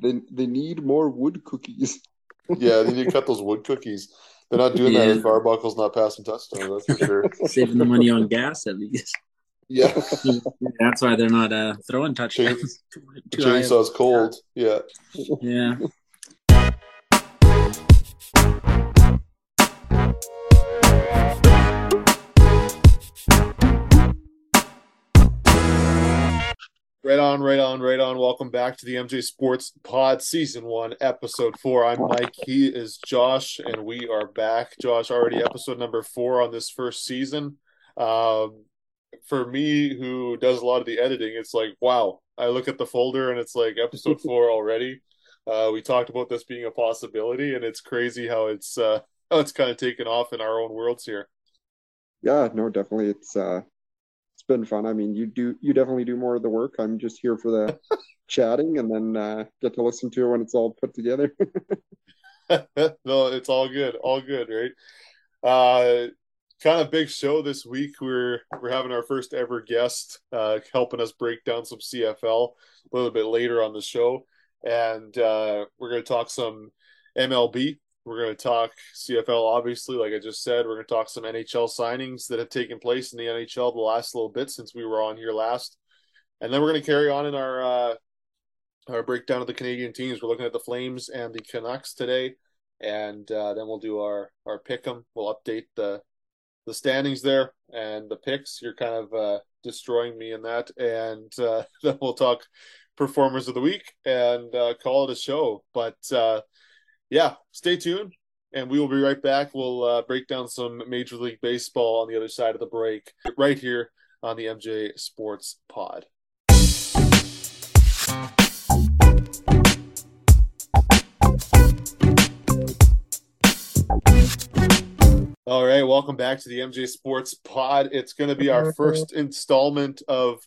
they they need more wood cookies. yeah, they need to cut those wood cookies. They're not doing yeah. that if Arbuckle's not passing touchdowns. That's for sure. Saving the money on gas at least. Yeah, that's why they're not uh, throwing touchdowns. Chain, chainsaw's cold. Yeah, yeah. Right on, right on, right on. Welcome back to the MJ Sports Pod Season 1, Episode 4. I'm Mike. He is Josh, and we are back. Josh, already episode number four on this first season. Um, for me, who does a lot of the editing, it's like, wow. I look at the folder and it's like episode four already. Uh, we talked about this being a possibility, and it's crazy how it's uh, how it's kind of taken off in our own worlds here. Yeah, no, definitely. It's uh, it's been fun. I mean, you do you definitely do more of the work. I'm just here for the chatting and then uh, get to listen to it when it's all put together. no, it's all good, all good, right? Uh, kind of big show this week. We're we're having our first ever guest uh, helping us break down some CFL a little bit later on the show, and uh, we're going to talk some MLB we're going to talk CFL, obviously, like I just said. We're going to talk some NHL signings that have taken place in the NHL the last little bit since we were on here last, and then we're going to carry on in our uh, our breakdown of the Canadian teams. We're looking at the Flames and the Canucks today, and uh, then we'll do our our pick pick 'em. We'll update the the standings there and the picks. You're kind of uh, destroying me in that, and uh, then we'll talk performers of the week and uh, call it a show. But uh, yeah, stay tuned, and we will be right back. We'll uh, break down some Major League Baseball on the other side of the break, right here on the MJ Sports Pod. All right, welcome back to the MJ Sports Pod. It's going to be our first installment of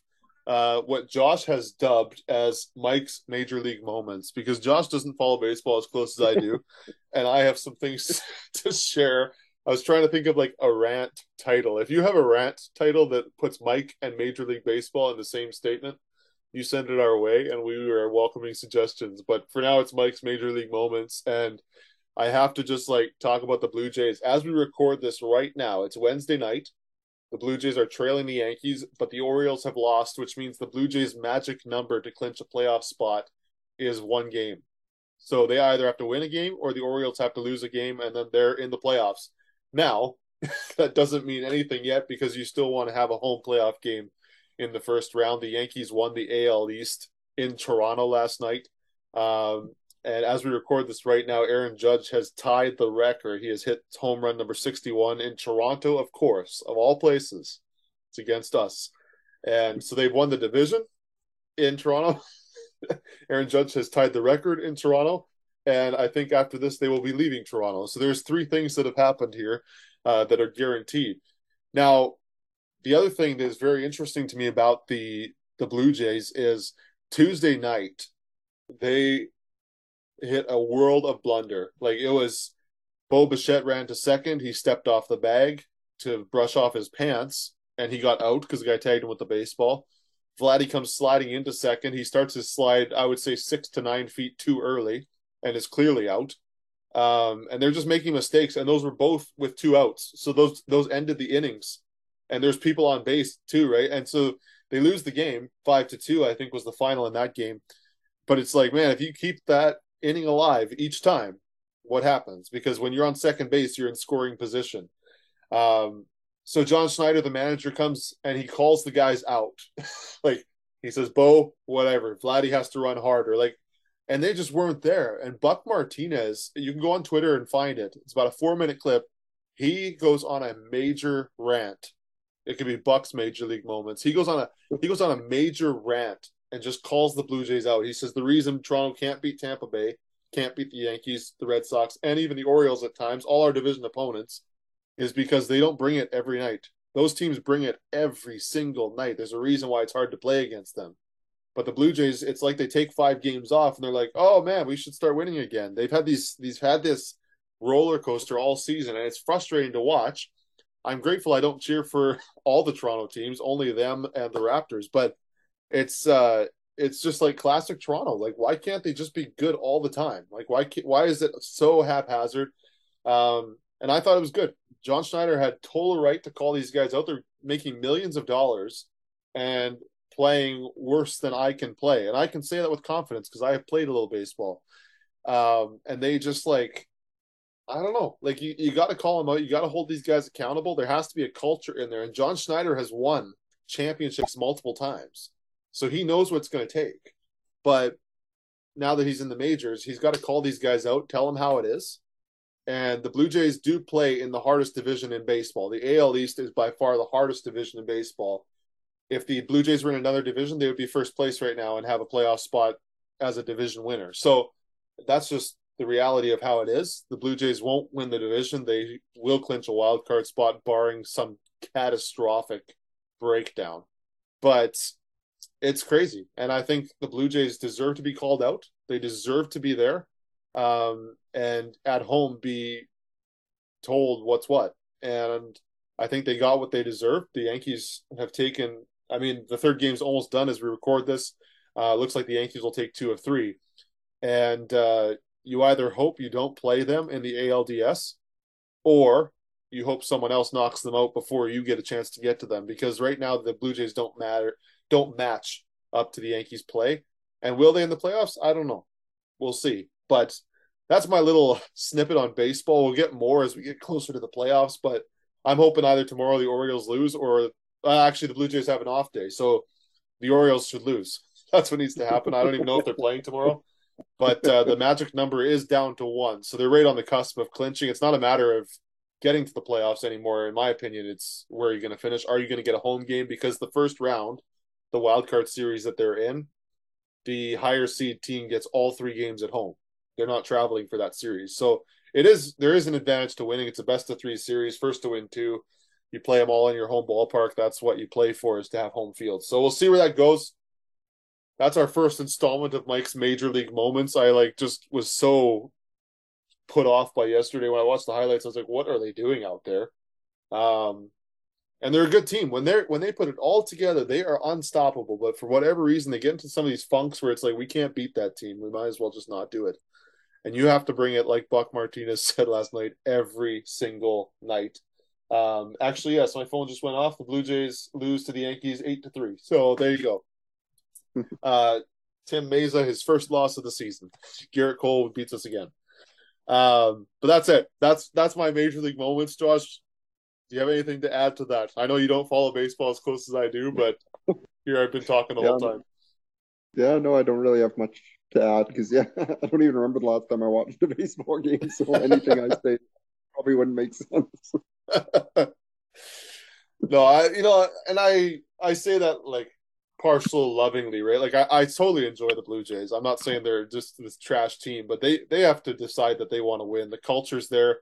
uh, what Josh has dubbed as Mike's Major League Moments because Josh doesn't follow baseball as close as I do, and I have some things to share. I was trying to think of like a rant title. If you have a rant title that puts Mike and Major League Baseball in the same statement, you send it our way, and we are welcoming suggestions. But for now, it's Mike's Major League Moments, and I have to just like talk about the Blue Jays as we record this right now. It's Wednesday night. The Blue Jays are trailing the Yankees, but the Orioles have lost, which means the Blue Jays' magic number to clinch a playoff spot is one game. So they either have to win a game or the Orioles have to lose a game, and then they're in the playoffs. Now, that doesn't mean anything yet because you still want to have a home playoff game in the first round. The Yankees won the AL East in Toronto last night. Um, and as we record this right now, Aaron Judge has tied the record. He has hit home run number 61 in Toronto, of course, of all places. It's against us. And so they've won the division in Toronto. Aaron Judge has tied the record in Toronto. And I think after this, they will be leaving Toronto. So there's three things that have happened here uh, that are guaranteed. Now, the other thing that is very interesting to me about the the Blue Jays is Tuesday night, they hit a world of blunder. Like it was Bo Bichette ran to second, he stepped off the bag to brush off his pants, and he got out because the guy tagged him with the baseball. Vladdy comes sliding into second. He starts his slide, I would say six to nine feet too early, and is clearly out. Um, and they're just making mistakes, and those were both with two outs. So those those ended the innings. And there's people on base too, right? And so they lose the game five to two. I think was the final in that game. But it's like, man, if you keep that inning alive each time, what happens? Because when you're on second base, you're in scoring position. Um, so John Schneider, the manager, comes and he calls the guys out. like he says, Bo, whatever, Vladdy has to run harder. Like, and they just weren't there. And Buck Martinez, you can go on Twitter and find it. It's about a four minute clip. He goes on a major rant. It could be Buck's major league moments. He goes on a he goes on a major rant and just calls the Blue Jays out. He says the reason Toronto can't beat Tampa Bay, can't beat the Yankees, the Red Sox, and even the Orioles at times, all our division opponents, is because they don't bring it every night. Those teams bring it every single night. There's a reason why it's hard to play against them. But the Blue Jays, it's like they take five games off and they're like, "Oh man, we should start winning again." They've had these these had this roller coaster all season, and it's frustrating to watch. I'm grateful I don't cheer for all the Toronto teams, only them and the Raptors. But it's uh it's just like classic Toronto. Like, why can't they just be good all the time? Like, why why is it so haphazard? Um, and I thought it was good. John Schneider had total right to call these guys out. They're making millions of dollars and playing worse than I can play, and I can say that with confidence because I have played a little baseball. Um, and they just like I don't know. Like you, you got to call them out. You got to hold these guys accountable. There has to be a culture in there. And John Schneider has won championships multiple times, so he knows what's going to take. But now that he's in the majors, he's got to call these guys out, tell them how it is. And the Blue Jays do play in the hardest division in baseball. The AL East is by far the hardest division in baseball. If the Blue Jays were in another division, they would be first place right now and have a playoff spot as a division winner. So that's just the reality of how it is. The Blue Jays won't win the division. They will clinch a wild card spot, barring some catastrophic breakdown. But it's crazy, and I think the Blue Jays deserve to be called out. They deserve to be there, um, and at home be told what's what. And I think they got what they deserved. The Yankees have taken. I mean, the third game's almost done as we record this. Uh, looks like the Yankees will take two of three, and uh, you either hope you don't play them in the ALDS or you hope someone else knocks them out before you get a chance to get to them because right now the Blue Jays don't matter don't match up to the Yankees play. And will they in the playoffs? I don't know. We'll see. But that's my little snippet on baseball. We'll get more as we get closer to the playoffs, but I'm hoping either tomorrow the Orioles lose or uh, actually the Blue Jays have an off day. So the Orioles should lose. That's what needs to happen. I don't even know if they're playing tomorrow but uh, the magic number is down to one, so they're right on the cusp of clinching. It's not a matter of getting to the playoffs anymore. In my opinion, it's where are you going to finish? Are you going to get a home game? Because the first round, the wild card series that they're in, the higher seed team gets all three games at home. They're not traveling for that series, so it is there is an advantage to winning. It's a best of three series, first to win two. You play them all in your home ballpark. That's what you play for is to have home field. So we'll see where that goes that's our first installment of Mike's major league moments. I like just was so put off by yesterday when I watched the highlights. I was like, what are they doing out there? Um, and they're a good team. When they're when they put it all together, they are unstoppable. But for whatever reason, they get into some of these funks where it's like we can't beat that team. We might as well just not do it. And you have to bring it, like Buck Martinez said last night, every single night. Um, actually, yes, my phone just went off. The Blue Jays lose to the Yankees eight to three. So there you go. uh, Tim Mayza, his first loss of the season. Gerrit Cole beats us again. Um, but that's it. That's that's my major league moments. Josh, do you have anything to add to that? I know you don't follow baseball as close as I do, but here I've been talking the yeah, whole time. Yeah, no, I don't really have much to add because yeah, I don't even remember the last time I watched a baseball game. So anything I say probably wouldn't make sense. no, I you know, and I I say that like partial lovingly, right? Like I, I totally enjoy the Blue Jays. I'm not saying they're just this trash team, but they they have to decide that they want to win. The culture's there.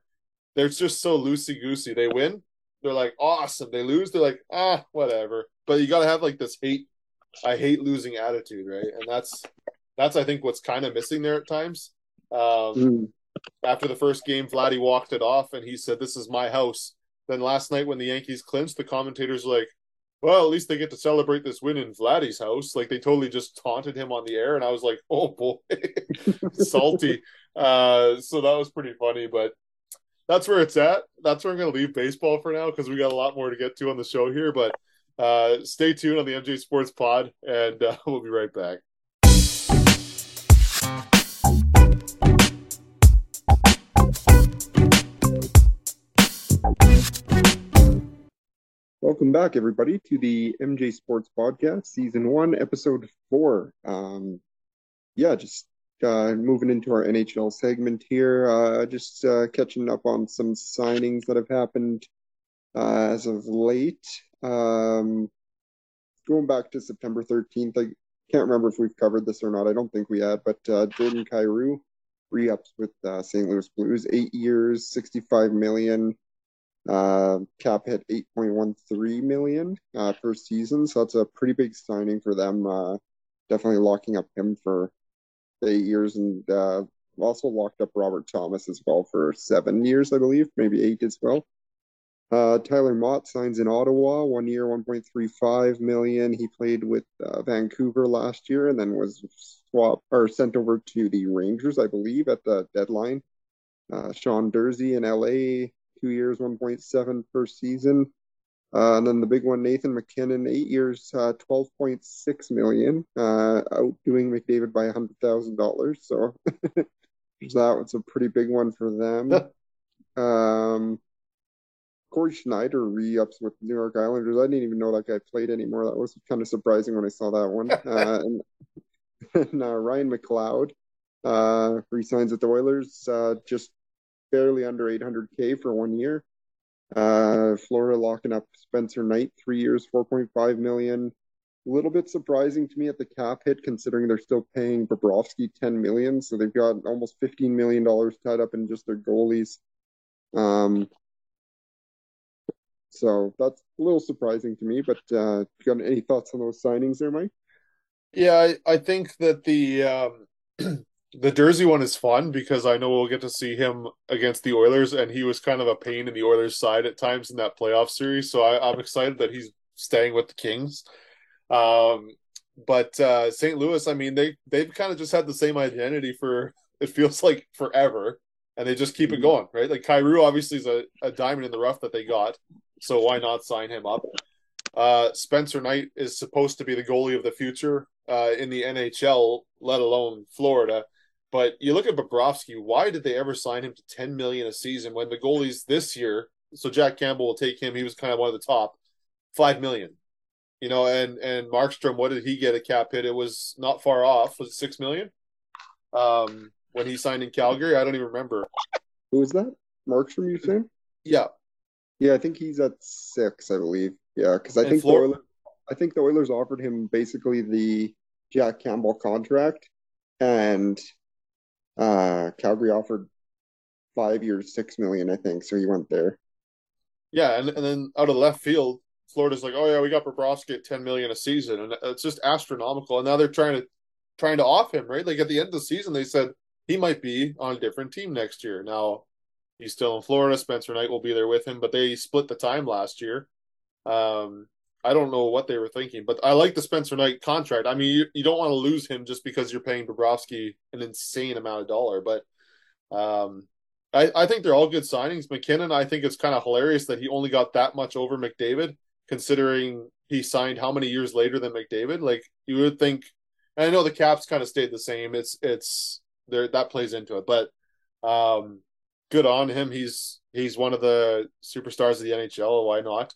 They're just so loosey goosey. They win, they're like awesome. They lose, they're like ah whatever. But you got to have like this hate, I hate losing attitude, right? And that's that's I think what's kind of missing there at times. Um, mm. After the first game, Vladdy walked it off, and he said, "This is my house." Then last night when the Yankees clinched, the commentators were like, well, at least they get to celebrate this win in Vladdy's house. Like they totally just taunted him on the air, and I was like, oh boy, salty. Uh, so that was pretty funny, but that's where it's at. That's where I'm going to leave baseball for now because we got a lot more to get to on the show here. But uh, stay tuned on the MJ Sports Pod, and uh, we'll be right back. Welcome back, everybody, to the MJ Sports Podcast, Season 1, Episode 4. Um, yeah, just uh, moving into our NHL segment here, uh, just uh, catching up on some signings that have happened uh, as of late. Um, going back to September 13th, I can't remember if we've covered this or not. I don't think we had, but uh, Jordan Kyrou re-ups with uh, St. Louis Blues, eight years, 65 million. Cap hit 8.13 million per season, so that's a pretty big signing for them. Definitely locking up him for eight years, and uh, also locked up Robert Thomas as well for seven years, I believe, maybe eight as well. Uh, Tyler Motte signs in Ottawa, one year, 1.35 million. He played with uh, Vancouver last year and then was swapped or sent over to the Rangers, I believe, at the deadline. Uh, Sean Durzi in LA, two years, 1.7 per season. Uh, and then the big one, Nathan MacKinnon, eight years, uh, 12.6 million, uh, outdoing McDavid by $100,000. So that was a pretty big one for them. um, Cory Schneider re-ups with New York Islanders. I didn't even know that guy played anymore. That was kind of surprising when I saw that one. Uh, and, and uh, Ryan McLeod uh, resigns with the Oilers, uh, just barely under 800k for one year. Uh, Florida locking up Spencer Knight, three years, 4.5 million. A little bit surprising to me at the cap hit, considering they're still paying Bobrovsky 10 million, so they've got almost 15 million dollars tied up in just their goalies. Um, so that's a little surprising to me. But uh, you got any thoughts on those signings there, Mike? Yeah, I, I think that the um, the Durzi one is fun because I know we'll get to see him against the Oilers, and he was kind of a pain in the Oilers' side at times in that playoff series. So I, am excited that he's staying with the Kings. Um, but uh, St. Louis, I mean, they they've kind of just had the same identity for it feels like forever, and they just keep it mm-hmm. going, right? Like Kyrou obviously is a, a diamond in the rough that they got, so why not sign him up? Uh, Spencer Knight is supposed to be the goalie of the future uh, in the NHL, let alone Florida. But you look at Bobrovsky. Why did they ever sign him to ten million a season when the goalies this year? So Jack Campbell will take him. He was kind of one of the top five million. You know, and and Markstrom, what did he get a cap hit? It was not far off. Was it six million? Um, when he signed in Calgary, I don't even remember. Who was that? Markstrom, you saying? Yeah, yeah. I think he's at six, I believe. Yeah, because I and think Florida, the Oilers, I think the Oilers offered him basically the Jack Campbell contract, and uh, Calgary offered five years, six million, I think. So he went there. Yeah, and, and then out of left field, Florida's like, oh yeah, we got Bobrovsky at ten million a season, and it's just astronomical. And now they're trying to trying to off him, right? Like at the end of the season, they said he might be on a different team next year. Now he's still in Florida. Spencer Knight will be there with him, but they split the time last year. Um, I don't know what they were thinking, but I like the Spencer Knight contract. I mean, you, you don't want to lose him just because you're paying Bobrovsky an insane amount of dollar, but um, I, I think they're all good signings. MacKinnon, I think it's kind of hilarious that he only got that much over McDavid, considering he signed how many years later than McDavid. Like you would think, I know the caps kind of stayed the same. It's it's there that plays into it, but um, good on him. He's he's one of the superstars of the NHL. Why not?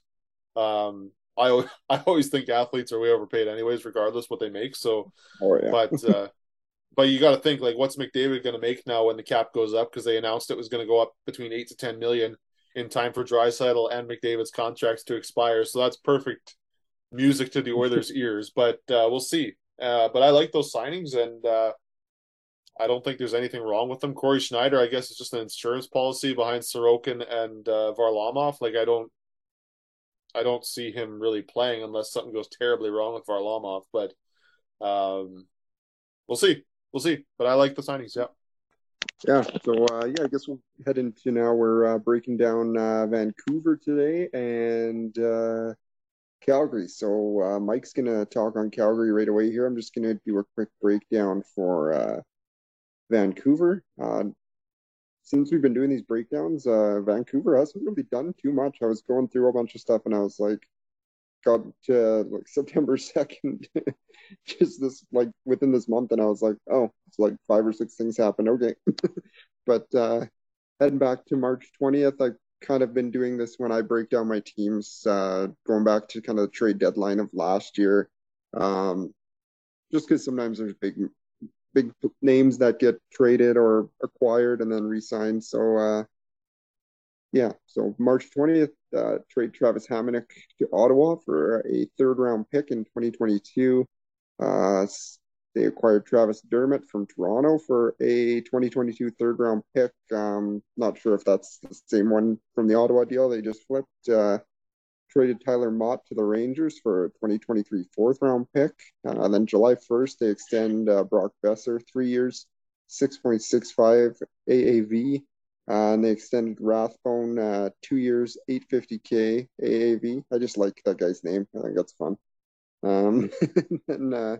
Um, I I always think athletes are way overpaid anyways, regardless what they make. So, oh, yeah. but uh, but you got to think like, what's McDavid going to make now when the cap goes up? Because they announced it was going to go up between eight to ten million in time for Draisaitl and McDavid's contracts to expire. So that's perfect music to the Oilers' ears. But uh, we'll see. Uh, but I like those signings, and uh, I don't think there's anything wrong with them. Cory Schneider, I guess, is just an insurance policy behind Sorokin and uh, Varlamov. Like I don't I don't see him really playing unless something goes terribly wrong with Varlamov. But um, we'll see. We'll see. But I like the signings. Yeah. Yeah. So uh, yeah, I guess we'll head into now. We're uh, breaking down uh, Vancouver today and uh, Calgary. So uh, Mike's gonna talk on Calgary right away here. I'm just gonna do a quick breakdown for uh, Vancouver. Uh, since we've been doing these breakdowns, uh, Vancouver hasn't really done too much. I was going through a bunch of stuff and I was like, got to like September 2nd, just this like within this month, and I was like, oh, it's like five or six things happened. Okay. but uh, heading back to March 20th, I've kind of been doing this when I break down my teams, uh, going back to kind of the trade deadline of last year. Um, just because sometimes there's big big names that get traded or acquired and then re-signed. So uh, yeah, so March 20th, uh, trade Travis Hamonic to Ottawa for a third round pick in 2022. Uh, they acquired Travis Dermott from Toronto for a 2022 third round pick. Um, not sure if that's the same one from the Ottawa deal they just flipped. Uh, traded Tyler Motte to the Rangers for a 2023 fourth round pick. Uh, then July 1st, they extend uh, Brock Boeser three years, 6.65 AAV Uh, and they extended Rathbone uh, two years, 850k AAV. I just like that guy's name. I think that's fun. Um, and uh,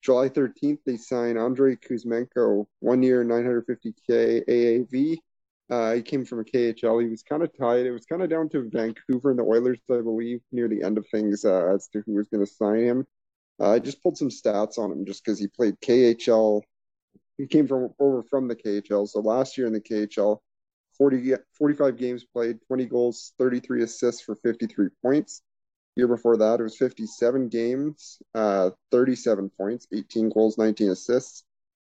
July 13th, they signed Andrei Kuzmenko, one year, 950k AAV. Uh, he came from a KHL. He was kind of tied. It was kind of down to Vancouver and the Oilers, I believe, near the end of things uh, as to who was going to sign him. Uh, I just pulled some stats on him just because he played KHL. He came from over from the KHL. So last year in the KHL, 40, 45 games played, 20 goals, 33 assists for 53 points. Year before that, it was 57 games, uh, 37 points, 18 goals, 19 assists.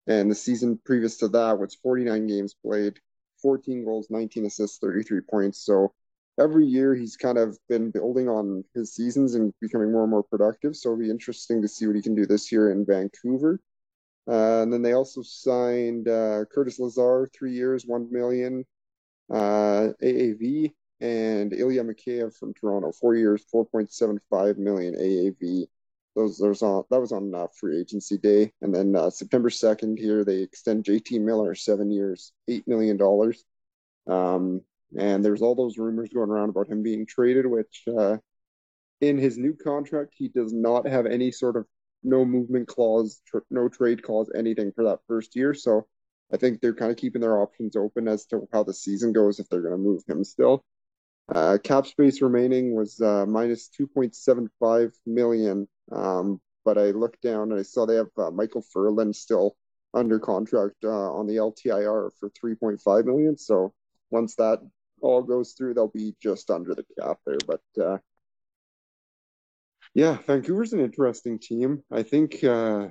And the season previous to that was 49 games played, 14 goals, 19 assists, 33 points. So every year he's kind of been building on his seasons and becoming more and more productive. So it'll be interesting to see what he can do this year in Vancouver. Uh, and then they also signed uh, Curtis Lazar, three years, one million uh, AAV, and Ilya Mikheyev from Toronto, four years, 4.75 million AAV. Those, those on that was on uh, free agency day, and then uh, September second here they extend JT Miller seven years, eight million dollars. Um, and there's all those rumors going around about him being traded, which uh, in his new contract he does not have any sort of no movement clause, tr- no trade clause, anything for that first year. So I think they're kind of keeping their options open as to how the season goes if they're going to move him still. Uh, cap space remaining was uh, minus 2.75 million. Um, but I looked down and I saw they have uh, Micheal Ferland still under contract uh, on the LTIR for 3.5 million. So once that all goes through, they'll be just under the cap there. But uh, yeah, Vancouver's an interesting team. I think uh,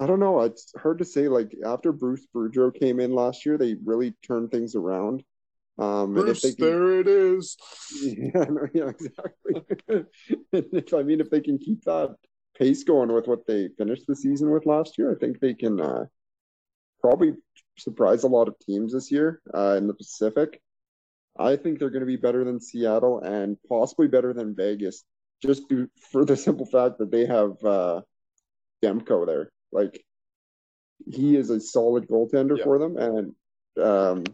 I don't know. It's hard to say. Like after Bruce Boudreau came in last year, they really turned things around. Um, Bruce, can, there it is. Yeah, yeah, exactly. if I mean, if they can keep that pace going with what they finished the season with last year, I think they can uh, probably surprise a lot of teams this year uh, in the Pacific. I think they're going to be better than Seattle and possibly better than Vegas, just to, for the simple fact that they have uh, Demko there. Like he is a solid goaltender for them, and um,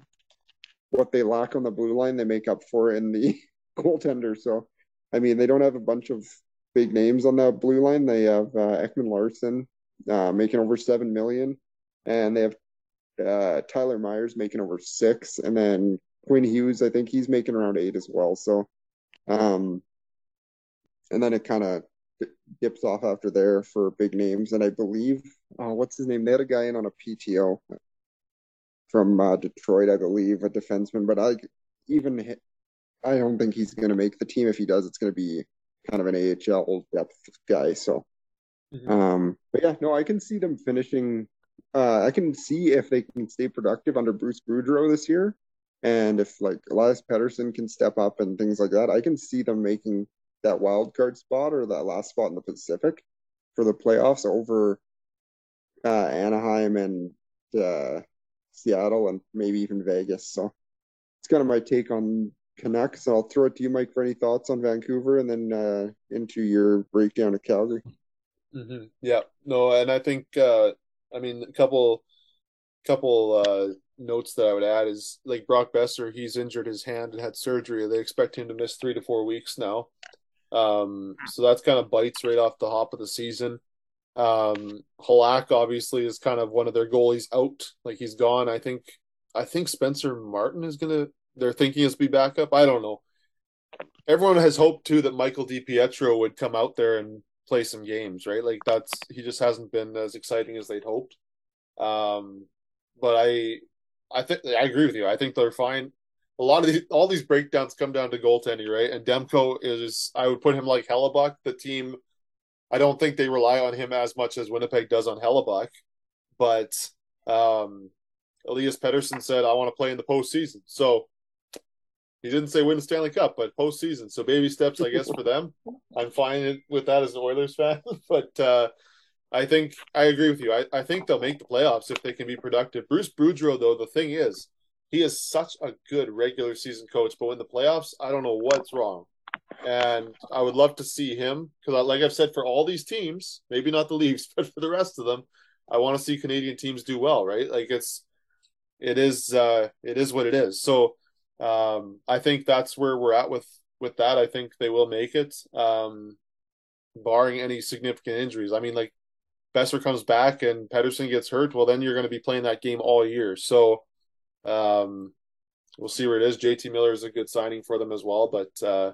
what they lack on the blue line, they make up for in the goaltender. So, I mean, they don't have a bunch of big names on the blue line. They have uh, Ekman-Larsson uh, making over seven million, and they have uh, Tyler Myers making over six, and then Quinn Hughes, I think he's making around eight as well. So, um, and then it kind of dips off after there for big names. And I believe, uh, what's his name? They had a guy in on a PTO from uh, Detroit, I believe, a defenseman. But I even I don't think he's going to make the team. If he does, it's going to be kind of an AHL depth guy. So, mm-hmm. um, but yeah, no, I can see them finishing. Uh, I can see if they can stay productive under Bruce Boudreau this year, and if like Elias Pettersson can step up and things like that, I can see them making that wild card spot or that last spot in the Pacific for the playoffs over uh, Anaheim and uh, Seattle and maybe even Vegas. So it's kind of my take on Canucks. I'll throw it to you, Mike, for any thoughts on Vancouver and then uh, into your breakdown of Calgary. Mm-hmm. Yeah, no, and I think uh, I mean a couple couple uh, notes that I would add is like Brock Boeser, he's injured his hand and had surgery. They expect him to miss three to four weeks now. Um, so that's kind of bites right off the hop of the season. Um, Halak obviously is kind of one of their goalies out, like he's gone. I think I think Spencer Martin is gonna. They're thinking is be backup. I don't know. Everyone has hoped too that Michael DiPietro would come out there and play some games, right? Like that's he just hasn't been as exciting as they'd hoped. Um, but I, I think I agree with you. I think they're fine a lot of these all these breakdowns come down to goaltending, right? And Demko is I would put him like Hellebuyck. The team I don't think they rely on him as much as Winnipeg does on Hellebuyck. But um Elias Pettersson said, I want to play in the postseason. So he didn't say win the Stanley Cup, but postseason. So baby steps, I guess, for them. I'm fine with that as an Oilers fan. but uh I think I agree with you. I, I think they'll make the playoffs if they can be productive. Bruce Boudreau, though, the thing is, he is such a good regular season coach, but in the playoffs, I don't know what's wrong. And I would love to see him because, like I've said, for all these teams, maybe not the Leafs, but for the rest of them, I want to see Canadian teams do well, right? Like it's it is uh, it is what it is. So um, I think that's where we're at with with that. I think they will make it, um, barring any significant injuries. I mean, like Boeser comes back and Pettersson gets hurt, well, then you're going to be playing that game all year. So um, we'll see where it is. JT Miller is a good signing for them as well, but uh,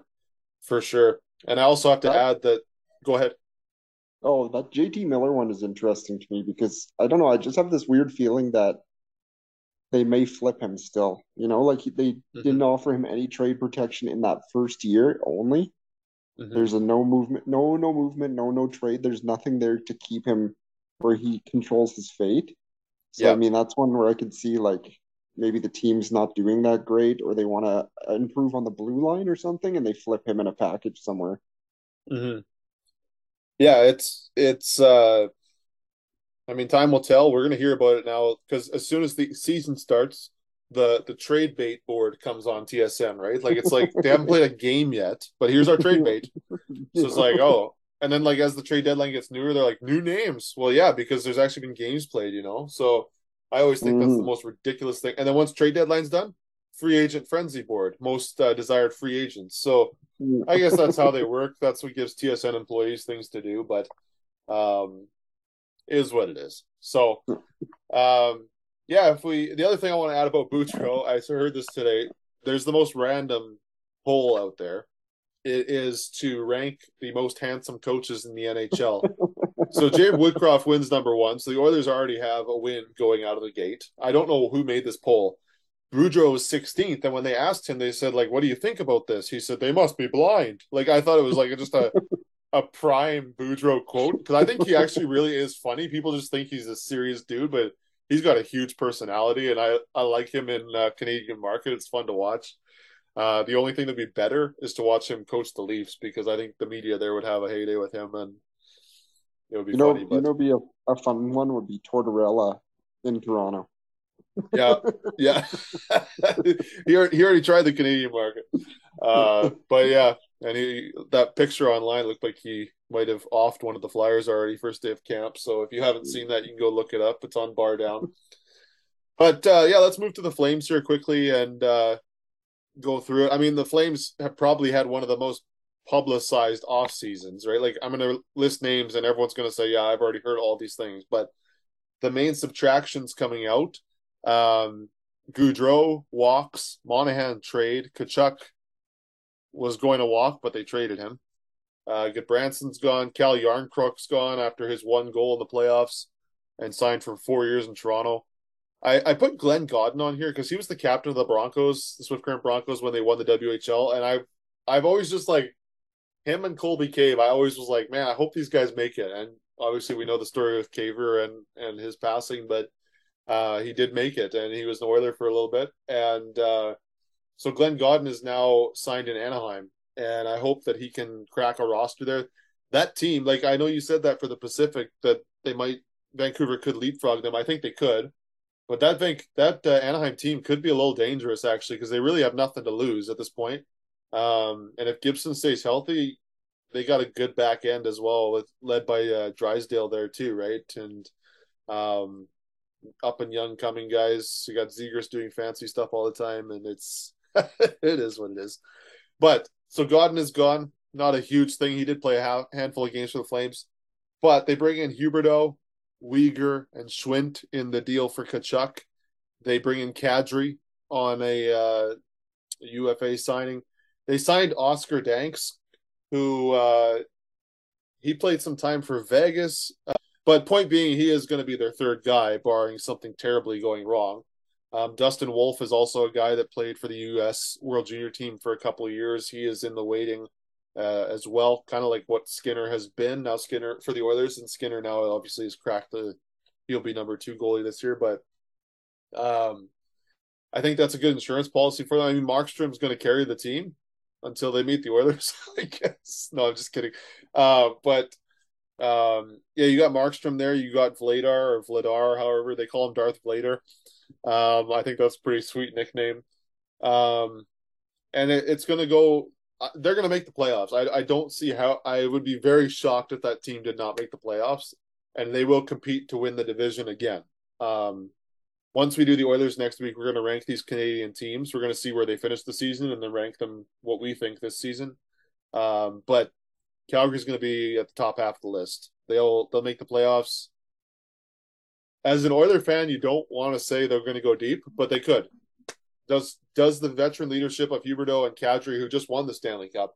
for sure. And I also have to that, add that. Go ahead. Oh, that JT Miller one is interesting to me because I don't know. I just have this weird feeling that they may flip him still. You know, like they mm-hmm. didn't offer him any trade protection in that first year only. Mm-hmm. There's a no movement, no no movement, no no trade. There's nothing there to keep him where he controls his fate. So yeah. I mean, that's one where I could see like maybe the team's not doing that great, or they want to improve on the blue line or something, and they flip him in a package somewhere. Mm-hmm. Yeah, it's it's. uh I mean, time will tell. We're going to hear about it now because as soon as the season starts, the the trade bait board comes on TSN, right? Like it's like they haven't played a game yet, but here's our trade bait. So it's like, oh, and then like as the trade deadline gets newer, they're like new names. Well, yeah, because there's actually been games played, you know. So I always think mm. that's the mm. most ridiculous thing. And then once trade deadline's done, free agent frenzy board, most uh, desired free agents. So I guess that's how they work. That's what gives TSN employees things to do, but um, is what it is. So um, yeah, if we the other thing I want to add about Boudreau, I heard this today. There's the most random poll out there. It is to rank the most handsome coaches in the NHL. so Jay Woodcroft wins number one. So the Oilers already have a win going out of the gate. I don't know who made this poll. Boudreau was 16th, and when they asked him, they said, "Like, what do you think about this?" He said, "They must be blind." Like, I thought it was like just a a prime Boudreau quote because I think he actually really is funny. People just think he's a serious dude, but he's got a huge personality, and I I like him in uh, Canadian market. It's fun to watch. Uh, the only thing that'd be better is to watch him coach the Leafs because I think the media there would have a heyday with him, and it would be you know, funny. But... You know, be a, a fun one would be Tortorella in Toronto. yeah, yeah. he, already, he already tried the Canadian market, uh, but yeah, and he that picture online looked like he might have offed one of the Flyers already first day of camp. So if you haven't seen that, you can go look it up. It's on Bar Down. But uh, yeah, let's move to the Flames here quickly and uh, go through it. I mean, the Flames have probably had one of the most publicized off seasons, right? Like I'm going to list names, and everyone's going to say, "Yeah, I've already heard all these things." But the main subtractions coming out: um, Gaudreau walks, Monahan trade, Tkachuk was going to walk, but they traded him. Uh, Branson's gone. Cal Jarnkrok's gone after his one goal in the playoffs and signed for four years in Toronto. I, I put Glenn Gawdin on here because he was the captain of the Broncos, the Swift Current Broncos, when they won the WHL, and I've I've always just like him and Colby Cave. I always was like, man, I hope these guys make it. And obviously, we know the story with Caver and and his passing, but uh, he did make it, and he was an Oiler for a little bit, and uh, so Glenn Gawdin is now signed in Anaheim, and I hope that he can crack a roster there. That team, like I know you said that for the Pacific, that they might Vancouver could leapfrog them. I think they could. But that think that uh, Anaheim team could be a little dangerous actually because they really have nothing to lose at this point. Um, and if Gibson stays healthy, they got a good back end as well, with led by uh, Drysdale there too, right? And um, up and young coming guys. You got Zegras doing fancy stuff all the time, and it's it is what it is. But so Gawdin is gone. Not a huge thing. He did play a handful of games for the Flames, but they bring in Huberdeau, Weegar and Schwindt in the deal for Tkachuk. They bring in Kadri on a uh, UFA signing. They signed Oscar Dansk, who uh, he played some time for Vegas. Uh, but point being, he is going to be their third guy, barring something terribly going wrong. Um, Dustin Wolf is also a guy that played for the U.S. World Junior Team for a couple of years. He is in the waiting uh, as well, kind of like what Skinner has been. Now Skinner for the Oilers, and Skinner now obviously has cracked the. He'll be number two goalie this year, but um, I think that's a good insurance policy for them. I mean, Markstrom's going to carry the team until they meet the Oilers, I guess. No, I'm just kidding. Uh, but um, yeah, you got Markstrom there. You got Vladar or Vladar, however they call him, Darth Vladar. Um, I think that's a pretty sweet nickname. Um, and it, it's going to go they're going to make the playoffs. I, I don't see how. I would be very shocked if that team did not make the playoffs, and they will compete to win the division again. Um, once we do the Oilers next week, we're going to rank these Canadian teams. We're going to see where they finish the season and then rank them what we think this season. Um, but Calgary's going to be at the top half of the list. They'll they'll make the playoffs. As an Oiler fan, you don't want to say they're going to go deep, but they could. Does does the veteran leadership of Huberdeau and Kadri, who just won the Stanley Cup,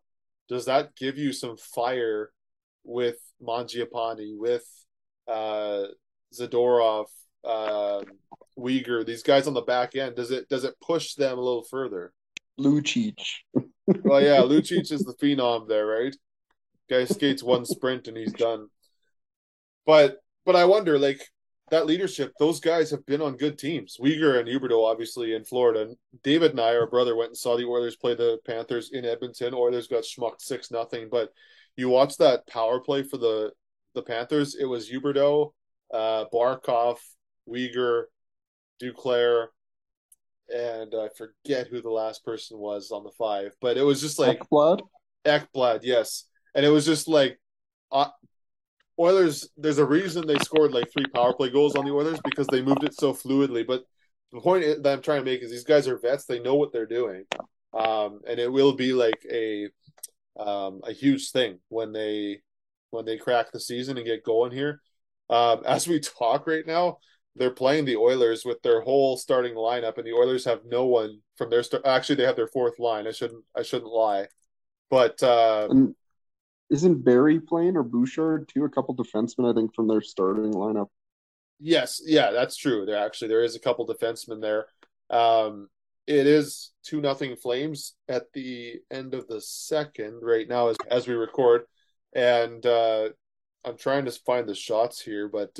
does that give you some fire with Mangiapane, with uh, Zadorov, uh, Weegar, these guys on the back end? Does it does it push them a little further? Lucic. well, yeah, Lucic is the phenom there, right? Guy skates one sprint and he's done. But but I wonder, like that leadership, those guys have been on good teams. Weegar and Huberdeau, obviously in Florida. David and I, our brother, went and saw the Oilers play the Panthers in Edmonton. Oilers got schmucked six nothing. But you watch that power play for the the Panthers. It was Huberdeau, uh, Barkov, Weegar, Duclair, and I forget who the last person was on the five. But it was just like Ekblad. Ekblad, yes, and it was just like. Uh, Oilers, there's a reason they scored like three power play goals on the Oilers because they moved it so fluidly. But the point that I'm trying to make is these guys are vets; they know what they're doing, um, and it will be like a um, a huge thing when they when they crack the season and get going here. Um, as we talk right now, they're playing the Oilers with their whole starting lineup, and the Oilers have no one from their start. Actually, they have their fourth line. I shouldn't I shouldn't lie, but. Uh, And isn't Barrie playing or Bouchard too? A couple defensemen, I think, from their starting lineup. Yes, yeah, that's true. There actually there is a couple defensemen there. Um, it is two nothing Flames at the end of the second right now as as we record, and uh, I'm trying to find the shots here, but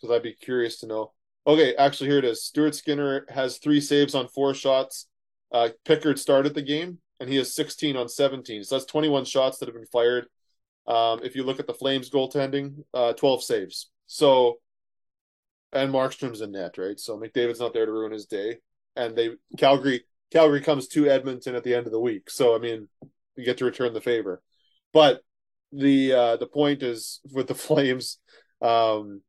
because I'd be curious to know. Okay, actually here it is. Stuart Skinner has three saves on four shots. Uh, Pickard started the game and he has 16 on 17. So that's 21 shots that have been fired. Um, if you look at the Flames goaltending, uh, 12 saves. So, and Markstrom's in net, right? So McDavid's not there to ruin his day. And they Calgary Calgary comes to Edmonton at the end of the week. So I mean, you get to return the favor. But the uh, the point is with the Flames, um,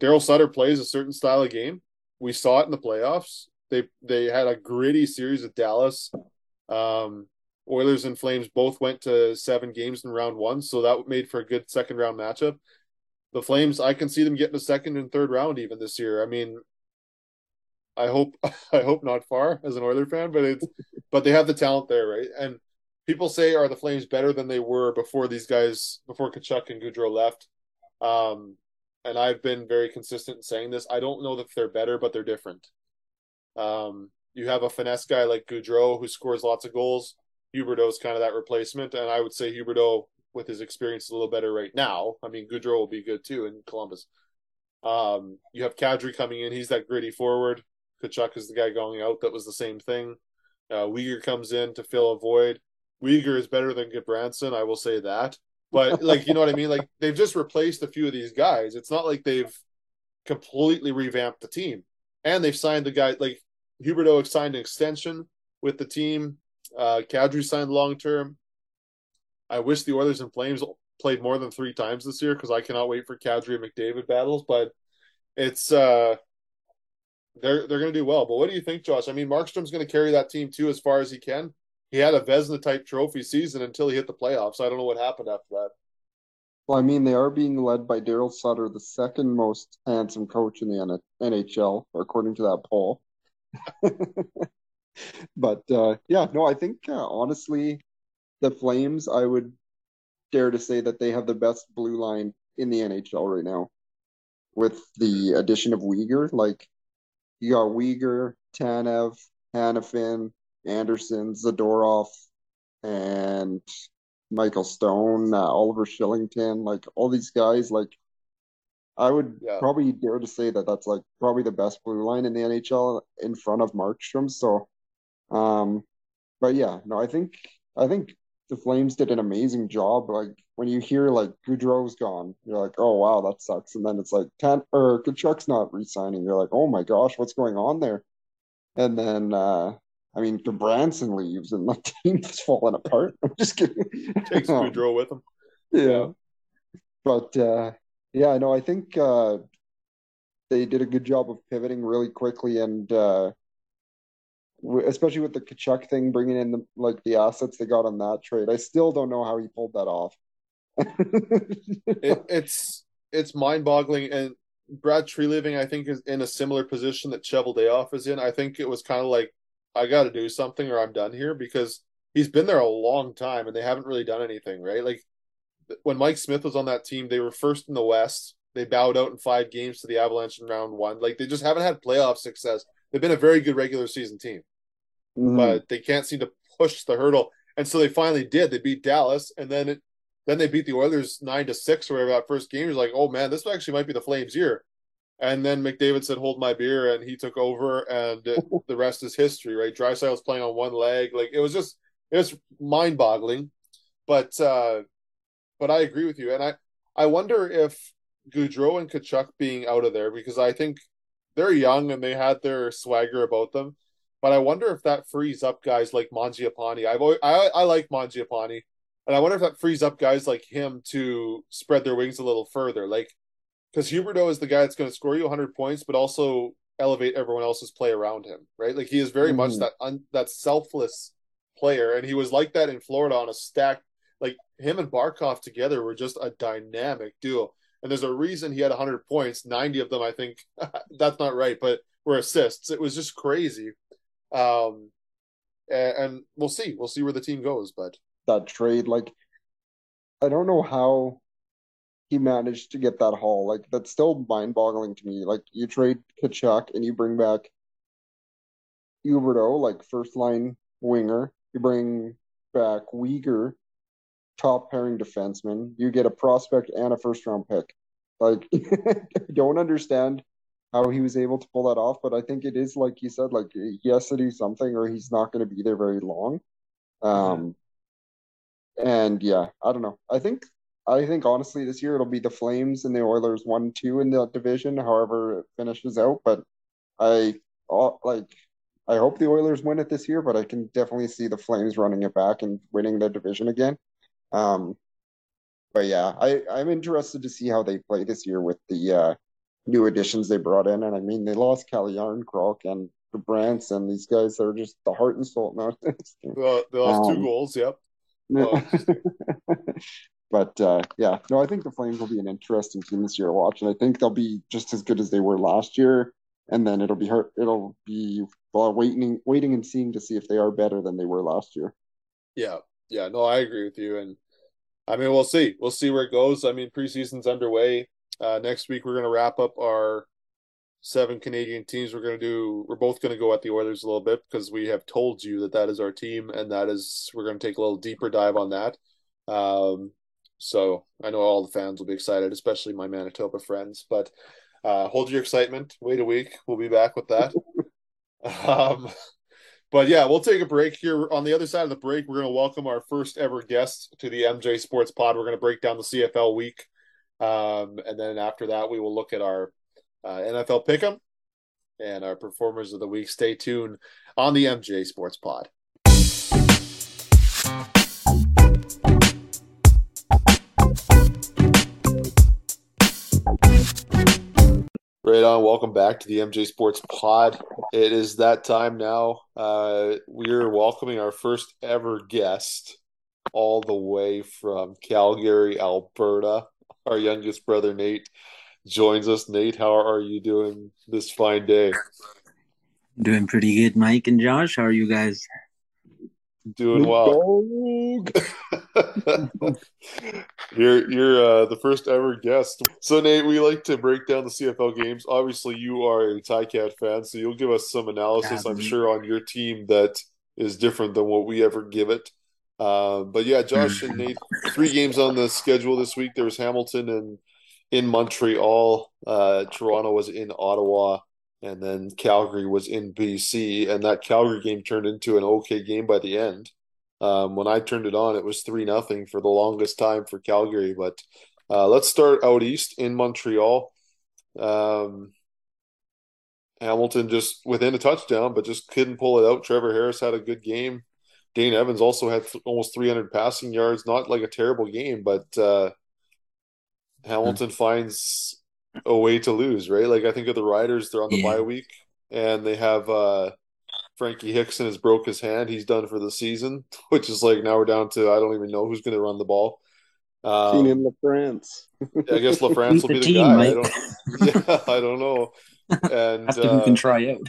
Daryl Sutter plays a certain style of game. We saw it in the playoffs. They they had a gritty series with Dallas. Um, Oilers and Flames both went to seven games in round one, so that made for a good second round matchup. The Flames, I can see them getting a second and third round even this year. I mean, I hope I hope not far as an Oiler fan, but it's but they have the talent there, right? And people say are the Flames better than they were before these guys before Tkachuk and Gaudreau left. Um, and I've been very consistent in saying this. I don't know that they're better, but they're different. Um, you have a finesse guy like Gaudreau who scores lots of goals. Huberdeau's kind of that replacement, and I would say Huberdeau with his experience is a little better right now. I mean, Gaudreau will be good too in Columbus. Um, you have Kadri coming in; he's that gritty forward. Tkachuk is the guy going out. That was the same thing. Uh, Weegar comes in to fill a void. Weegar is better than Gudbranson, I will say that. But like, you know what I mean? Like they've just replaced a few of these guys. It's not like they've completely revamped the team, and they've signed the guy like Huberdeau signed an extension with the team. Uh, Kadri signed long term. I wish the Oilers and Flames played more than three times this year because I cannot wait for Kadri and McDavid battles. But it's uh, they're they're going to do well. But what do you think, Josh? I mean, Markstrom's going to carry that team too as far as he can. He had a Vezina type trophy season until he hit the playoffs. I don't know what happened after that. Well, I mean, they are being led by Daryl Sutter, the second most handsome coach in the NHL, according to that poll. but uh, yeah, no, I think uh, honestly, the Flames, I would dare to say that they have the best blue line in the NHL right now. With the addition of Weegar, like you got Weegar, Tanev, Hanifin, Andersson, Zadorov, and Michael Stone, uh, Oliver Kylington, like all these guys, like I would Yeah. probably dare to say that that's like probably the best blue line in the NHL in front of Markstrom. So, um, but yeah, no, I think I think the Flames did an amazing job. Like when you hear like Gaudreau's gone, you're like, oh wow, that sucks. And then it's like Tan or Kachuk's not re-signing. You're like, oh my gosh, what's going on there? And then uh I mean, Branson leaves and the team's falling apart. I'm just kidding. Takes Um, Gaudreau with him. yeah. But uh yeah, no, I think uh they did a good job of pivoting really quickly and uh, especially with the Tkachuk thing, bringing in the, like the assets they got on that trade. I still don't know how he pulled that off. it, it's it's mind boggling, and Brad Treliving, I think, is in a similar position that Cheveldayoff is in. I think it was kind of like I got to do something or I'm done here because he's been there a long time and they haven't really done anything, right? Like when Mike Smith was on that team, they were first in the West. They bowed out in five games to the Avalanche in round one. Like they just haven't had playoff success. They've been a very good regular season team, mm-hmm. but they can't seem to push the hurdle. And so they finally did. They beat Dallas, and then it, then they beat the Oilers nine to six or whatever that first game. You're like, oh man, this actually might be the Flames' year. And then McDavid said, "Hold my beer," and he took over, and the rest is history. Right? Draisaitl playing on one leg. Like it was just it was mind boggling. But uh, but I agree with you, and I I wonder if Gaudreau and Tkachuk being out of there because I think they're young and they had their swagger about them. But I wonder if that frees up guys like Mangiapane. I've always, I I like Mangiapane, and I wonder if that frees up guys like him to spread their wings a little further. Like because Huberdeau is the guy that's going to score you 100 points, but also elevate everyone else's play around him. Right? Like he is very mm-hmm. much that un, that selfless player, and he was like that in Florida on a stack. Like him and Barkov together were just a dynamic duo. And there's a reason he had 100 points. 90 of them, I think, that's not right, but were assists. It was just crazy. Um, and, and we'll see. We'll see where the team goes. But that trade, like, I don't know how he managed to get that haul. Like, that's still mind boggling to me. Like, you trade Tkachuk and you bring back Huberdeau, like first line winger, you bring back Weegar, top pairing defenseman. You get a prospect and a first round pick. Like, I don't understand how he was able to pull that off, but I think it is like you said, like he has to do something or he's not going to be there very long. Um, and yeah, I don't know. I think I think honestly this year it'll be the Flames and the Oilers one two in the division, however it finishes out. But I like I hope the Oilers win it this year, but I can definitely see the Flames running it back and winning the division again. Um, but yeah, I, I'm interested to see how they play this year with the uh, new additions they brought in. And I mean, they lost Calle Jarnkrok and the Brants, and these guys are just the heart and soul. No, well, they lost um, two goals. Yep. but uh, yeah, no, I think the Flames will be an interesting team this year to watch, and I think they'll be just as good as they were last year and then it'll be hurt. It'll be well, waiting, waiting and seeing to see if they are better than they were last year. Yeah, yeah, no, I agree with you, and I mean, we'll see, we'll see where it goes. I mean, preseason's underway. Uh, next week, we're going to wrap up our seven Canadian teams. We're going to do. We're both going to go at the Oilers a little bit because we have told you that that is our team, and that is we're going to take a little deeper dive on that. Um, so I know all the fans will be excited, especially my Manitoba friends. But uh, hold your excitement. Wait a week. We'll be back with that. um, but yeah, we'll take a break here. On the other side of the break, we're going to welcome our first ever guest to the MJ Sports Pod. We're going to break down the CFL week. Um, and then after that, we will look at our uh, NFL pick'em and our performers of the week. Stay tuned on the MJ Sports Pod. Right on. Welcome back to the MJ Sports Pod. It is that time now. Uh, we're welcoming our first ever guest, all the way from Calgary, Alberta. Our youngest brother Nate joins us. Nate, how are you doing this fine day? Doing pretty good, Mike and Josh. How are you guys? Doing well. you're you're uh, the first ever guest. So Nate, we like to break down the CFL games. Obviously, you are a Cat fan, so you'll give us some analysis. I'm sure on your team that is different than what we ever give it. Uh, but yeah, Josh and Nate, three games on the schedule this week. There was Hamilton and in Montreal. Uh, Toronto was in Ottawa and then Calgary was in BC, and that Calgary game turned into an okay game by the end. Um, when I turned it on, it was three nothing for the longest time for Calgary. But uh, let's start out east in Montreal. Um, Hamilton just within a touchdown, but just couldn't pull it out. Trevor Harris had a good game. Dane Evans also had th- almost 300 passing yards. Not like a terrible game, but uh, Hamilton mm-hmm. finds a way to lose, right? Like I think of the Riders, they're on the Yeah. bye week, and they have uh, Frankie Hickson has broke his hand. He's done for the season, which is like now we're down to I don't even know who's going to run the ball. Um, Kienan LaFrance. I guess LaFrance Beat will be the team, guy. I don't, yeah, I don't know. And Ask him who uh, can try out.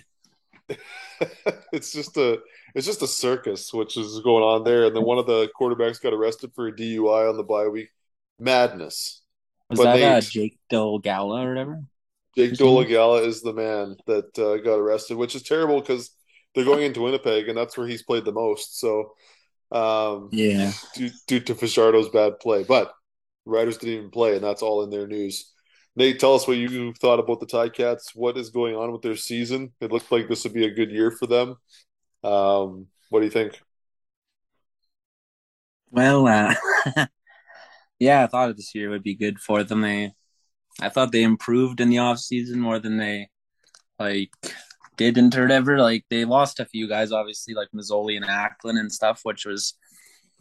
it's just a it's just a circus which is going on there. And then one of the quarterbacks got arrested for a DUI on the bye week. Madness. Was but that uh, Nate- Jake Delgala or whatever? Jake name? Dolegala is the man that uh, got arrested, which is terrible because they're going into Winnipeg and that's where he's played the most. So, um, Yeah. due, due to Fajardo's bad play, but Riders didn't even play, and that's all in their news. Nate, tell us what you thought about the Ticats. What is going on with their season? It looked like this would be a good year for them. Um, what do you think? Well, uh, yeah, I thought this year would be good for them. They, I thought they improved in the off season more than they like didn't or whatever. Like they lost a few guys, obviously, like Masoli and Acklin and stuff, which was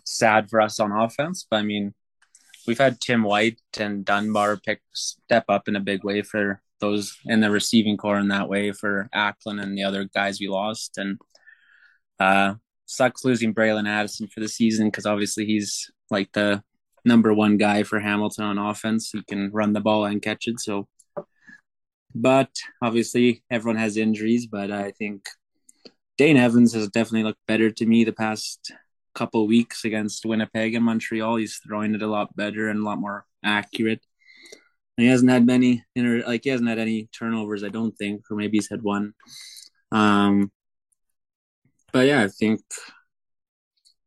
sad for us on offense. But I mean, we've had Tim White and Dunbar pick step up in a big way for those in the receiving corps in that way for Acklin and the other guys we lost. And uh sucks losing Bralon Addison for the season because obviously he's like the number one guy for Hamilton on offense. He can run the ball and catch it. So, but obviously everyone has injuries. But I think Dane Evans has definitely looked better to me the past couple weeks against Winnipeg and Montreal. He's throwing it a lot better and a lot more accurate. He hasn't had many inter- like he hasn't had any turnovers, I don't think, or maybe he's had one. Um, but yeah, I think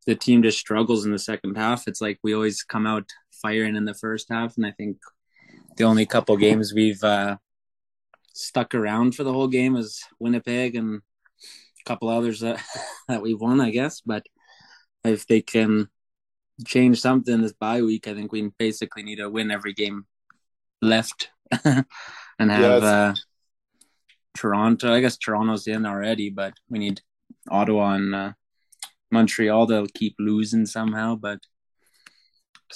the team just struggles in the second half. It's like we always come out firing in the first half, and I think the only couple games we've uh, stuck around for the whole game is Winnipeg and a couple others that that we've won, I guess. But if they can change something this bye week, I think we basically need to win every game left and have it's- uh, Toronto. I guess Toronto's in already, but we need Ottawa and uh, Montreal they'll keep losing somehow. But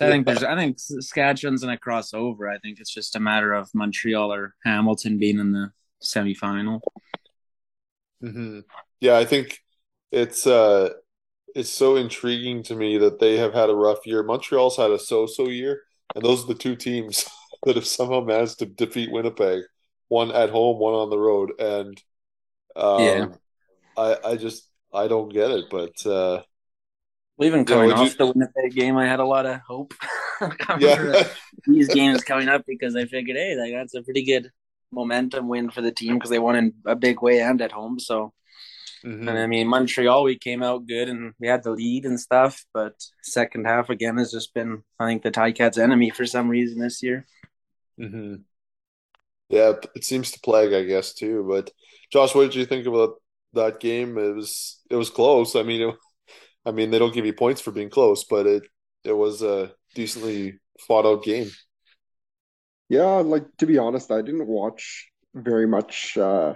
I think there's, I think Saskatchewan's gonna cross over. I think it's just a matter of Montreal or Hamilton being in the semifinal. hmm Yeah, I think it's uh it's so intriguing to me that they have had a rough year. Montreal's had a so-so year, and those are the two teams that have somehow managed to defeat Winnipeg, one at home, one on the road, and um, Yeah. I I just I don't get it, but uh, Well, even coming would off you- the Winnipeg game, I had a lot of hope. yeah, these games coming up because I figured, hey, like that's a pretty good momentum win for the team because they won in a big way and at home. So, Mhm. and I mean, Montreal, we came out good and we had the lead and stuff, but second half again has just been, I think, the Ticats' enemy for some reason this year. hmm Yeah, it seems to plague, I guess, too. But Josh, what did you think about that game? It was it was close. I mean, it, I mean, they don't give you points for being close, but it it was a decently fought out game. Yeah, like to be honest, I didn't watch very much uh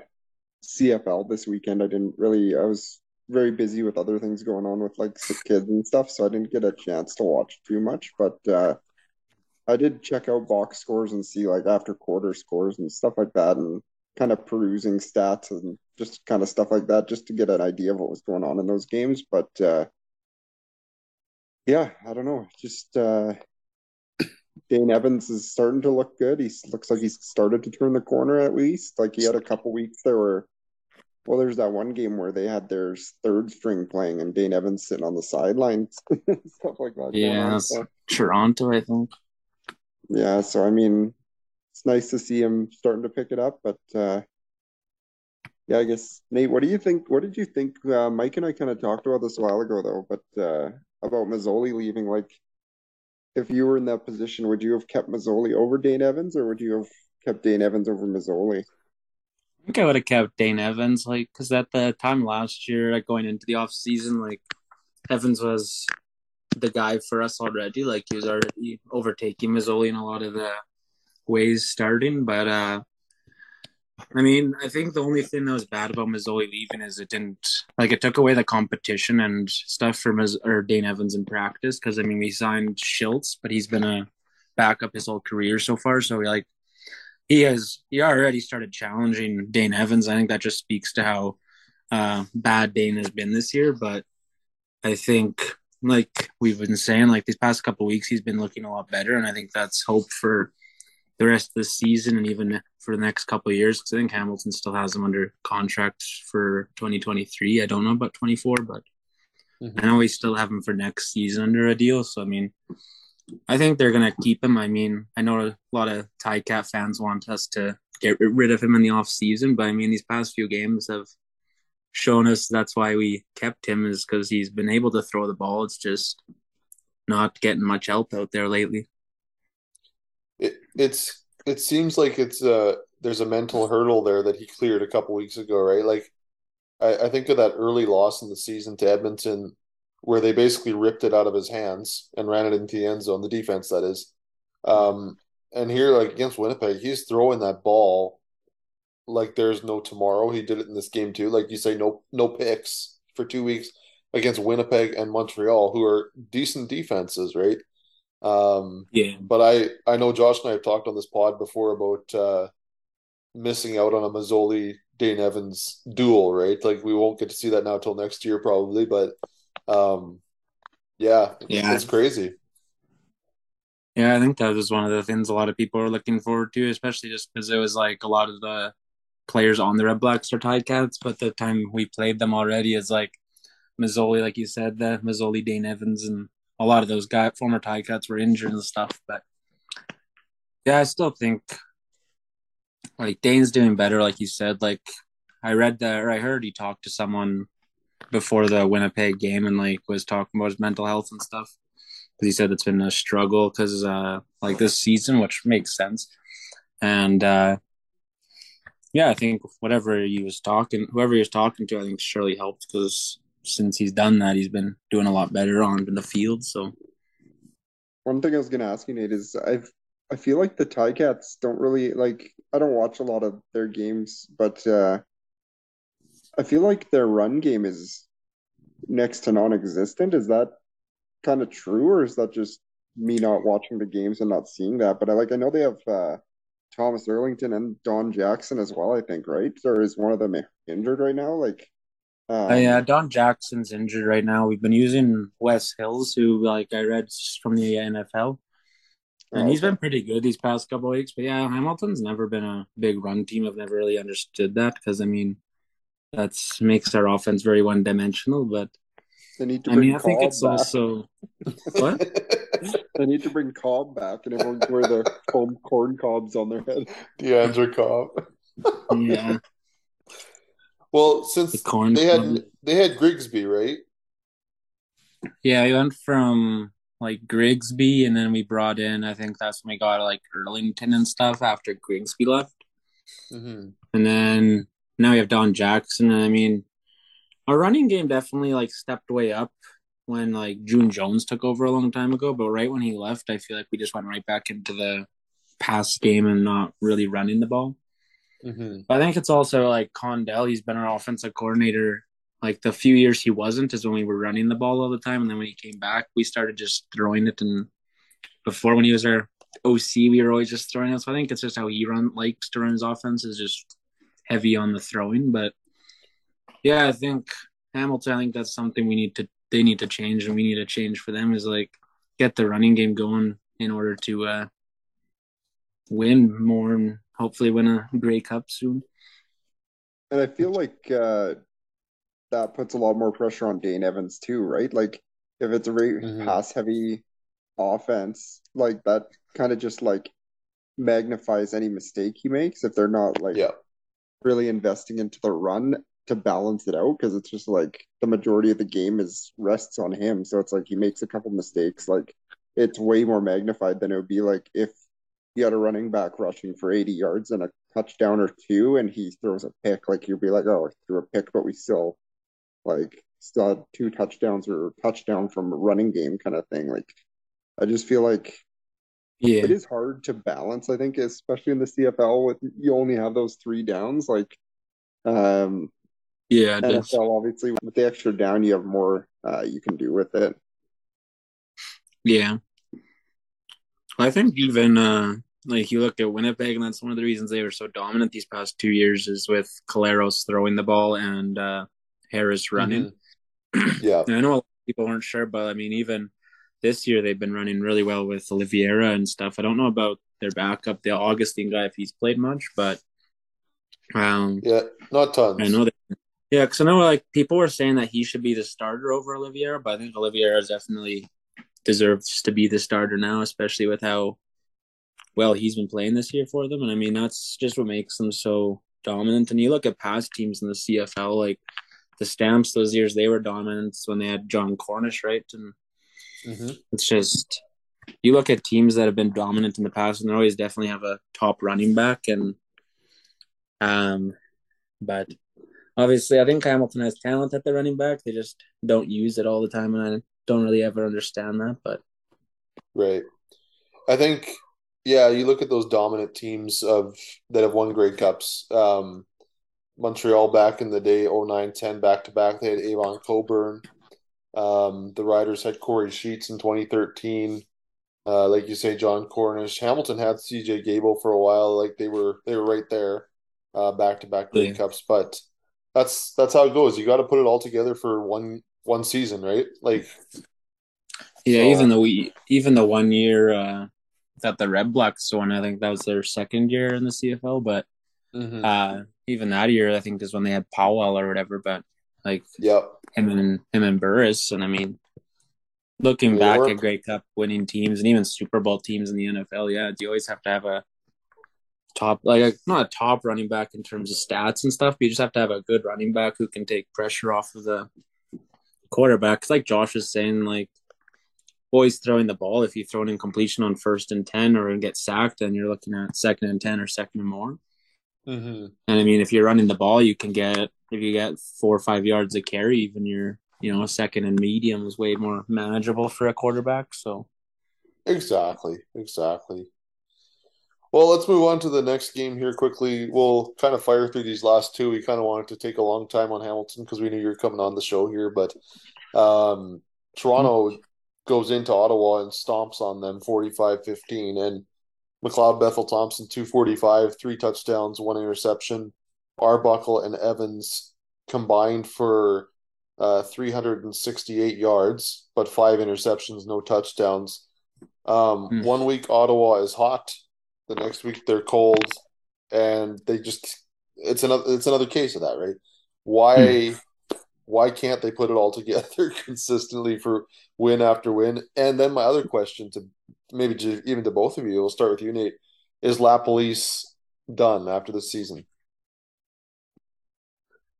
CFL this weekend. I didn't really, I was very busy with other things going on with like sick kids and stuff, so I didn't get a chance to watch too much. But uh I did check out box scores and see like after quarter scores and stuff like that and kind of perusing stats and just kind of stuff like that just to get an idea of what was going on in those games. But uh yeah, I don't know. Just uh Dane Evans is starting to look good. He looks like he's started to turn the corner at least. Like he had a couple weeks there where, well, there's that one game where they had their third string playing and Dane Evans sitting on the sidelines, stuff like that. Yeah, on. So, Toronto, I think. yeah, so I mean, nice to see him starting to pick it up, but uh, yeah, I guess Nate, what do you think? What did you think? Uh, Mike and I kind of talked about this a while ago, though, but uh, about Masoli leaving. Like, if you were in that position, would you have kept Masoli over Dane Evans, or would you have kept Dane Evans over Masoli? I think I would have kept Dane Evans, like, because at the time last year, like going into the off season, like Evans was the guy for us already. Like he was already overtaking Masoli in a lot of the ways starting. But uh I mean, I think the only thing that was bad about Masoli leaving is it didn't like it took away the competition and stuff for Maz- or Dane Evans in practice. Because I mean, we signed Schultz, but he's been a backup his whole career so far. So like he has he already started challenging Dane Evans. I think that just speaks to how uh, bad Dane has been this year. But I think, like we've been saying, like these past couple weeks, he's been looking a lot better, and I think that's hope for the rest of the season and even for the next couple of years. Because I think Hamilton still has him under contract for 2023. I don't know about 24, but mm-hmm. I know we still have him for next season under a deal. So I mean, I think they're gonna keep him. I mean, I know a lot of Cat fans want us to get rid of him in the off season, but I mean, these past few games have shown us that's why we kept him is because he's been able to throw the ball. It's just not getting much help out there lately. It it's it seems like it's uh there's a mental hurdle there that he cleared a couple weeks ago, right? Like I, I think of that early loss in the season to Edmonton where they basically ripped it out of his hands and ran it into the end zone, the defense that is. Um, and here, like against Winnipeg, he's throwing that ball like there's no tomorrow. He did it in this game too. Like you say, no no picks for two weeks against Winnipeg and Montreal, who are decent defenses, right? Um, yeah. But I I know Josh and I have talked on this pod before about uh, missing out on a Masoli Dane Evans duel, right? Like we won't get to see that now till next year probably, but um, yeah, yeah, it's crazy. Yeah, I think that was one of the things a lot of people are looking forward to, especially just because it was like a lot of the players on the Red Blacks are Ticats, but the time we played them already is like Masoli, like you said, the Masoli Dane Evans, and a lot of those guy former Ticats were injured and stuff. But yeah, I still think like Dane's doing better, like you said. Like I read that or I heard he talked to someone before the Winnipeg game and like was talking about his mental health and stuff. Because he said it's been a struggle because uh, like this season, which makes sense. And uh, yeah, I think whatever he was talking, whoever he was talking to, I think surely helped because since he's done that, he's been doing a lot better on the field. So one thing I was gonna ask you, Nate, is I've I feel like the Ticats don't really like I don't watch a lot of their games, but uh I feel like their run game is next to non-existent. Is that kind of true, or is that just me not watching the games and not seeing that? But I like I know they have uh, Thomas Erlington and Don Jackson as well. I think right, or is one of them injured right now? Like, um, uh, yeah, Don Jackson's injured right now. We've been using Wes Hills, who like I read from the NFL. And oh, he's been pretty good these past couple weeks. But yeah, Hamilton's never been a big run team. I've never really understood that because I mean, that makes our offense very one dimensional. But they need to. I mean, I think it's back. also what they need to bring Cobb back, and everyone wear their corn, corn cobs on their head. DeAndre Cobb. yeah. Well, since the corn they had they had Grigsby, right? Yeah, we went from like Grigsby, and then we brought in. I think that's when we got like Erlington and stuff after Grigsby left, mm-hmm. and then now we have Don Jackson. And I mean, our running game definitely like stepped way up when like June Jones took over a long time ago. But right when he left, I feel like we just went right back into the pass game and not really running the ball. Mm-hmm. But I think it's also like Condell. He's been our offensive coordinator. Like the few years he wasn't is when we were running the ball all the time, and then when he came back, we started just throwing it. And before when he was our OC, we were always just throwing it. So I think it's just how he run likes to run his offense is just heavy on the throwing. But yeah, I think Hamilton. I think that's something we need to they need to change, and we need to change for them is like get the running game going in order to uh, win more and hopefully win a Grey Cup soon. And I feel like uh, that puts a lot more pressure on Dane Evans too, right? Like if it's a very mm-hmm. pass heavy offense, like that kind of just like magnifies any mistake he makes if they're not like yeah really investing into the run to balance it out because it's just like the majority of the game is rests on him. So it's like he makes a couple mistakes. Like it's way more magnified than it would be like if you had a running back rushing for 80 yards and a touchdown or two and he throws a pick. Like you'd be like, oh, threw a pick, but we still like still had two touchdowns or touchdown from a running game kind of thing. Like I just feel like yeah. It is hard to balance, I think, especially in the CFL with you only have those three downs. Like um yeah, NFL obviously with the extra down you have more uh you can do with it. Yeah. I think even uh like you look at Winnipeg, and that's one of the reasons they were so dominant these past two years is with Collaros throwing the ball and uh, Harris running. Mm-hmm. Yeah, I know a lot of people weren't sure, but I mean, even this year they've been running really well with Oliveira and stuff. I don't know about their backup, the Augustine guy, if he's played much, but um, yeah, not tons. I know that. Yeah, because I know like people were saying that he should be the starter over Oliveira, but I think Oliveira definitely deserves to be the starter now, especially with how well he's been playing this year for them. And I mean, that's just what makes them so dominant. And you look at past teams in the CFL, like the Stamps, those years they were dominant when they had Jon Cornish, right? And mm-hmm. it's just you look at teams that have been dominant in the past, and they always definitely have a top running back. And um, but obviously, I think Hamilton has talent at the running back. They just don't use it all the time, and I don't really ever understand that. But right, I think yeah, you look at those dominant teams of that have won Grey Cups. Um, Montreal back in the day, 09, 10 back to back. They had Avon Cobourne. Um, the Riders had Kory Sheets in 2013. Uh, like you say, Jon Cornish. Hamilton had CJ Gable for a while. Like they were they were right there, back to back Grey Cups. But that's that's how it goes. You got to put it all together for one one season, right? Like, yeah. So, even though we even the one year uh, that the Red Blacks won. I think that was their second year in the CFL, but mm-hmm. uh, even that year, I think is when they had Powell or whatever. But like, yep, him and him and Burris, and I mean, looking back at Grey Cup winning teams and even Super Bowl teams in the NFL, yeah, you always have to have a top, like a, not a top running back in terms of stats and stuff, but you just have to have a good running back who can take pressure off of the quarterback. Cause like Josh was saying, like always throwing the ball. If you throw an incompletion on first and 10 or get sacked, then you're looking at second and 10 or second and more. Mm-hmm. And I mean, if you're running the ball, you can get, if you get four or five yards of carry, even your, you know, a second and medium is way more manageable for a quarterback. So, exactly, exactly. Well, let's move on to the next game here quickly. We'll kind of fire through these last two. We kind of wanted to take a long time on Hamilton because we knew you were coming on the show here, but um, Toronto goes into Ottawa and stomps on them 45-15 and McLeod Bethel Thompson 245 three touchdowns one interception. Arbuckle and Evans combined for uh, 368 yards but five interceptions no touchdowns. Um, mm. one week Ottawa is hot the next week they're cold and they just it's another it's another case of that right? Why mm why can't they put it all together consistently for win after win? And then my other question to maybe to, even to both of you, we'll start with you, Nate. Is LaPolice done after the season?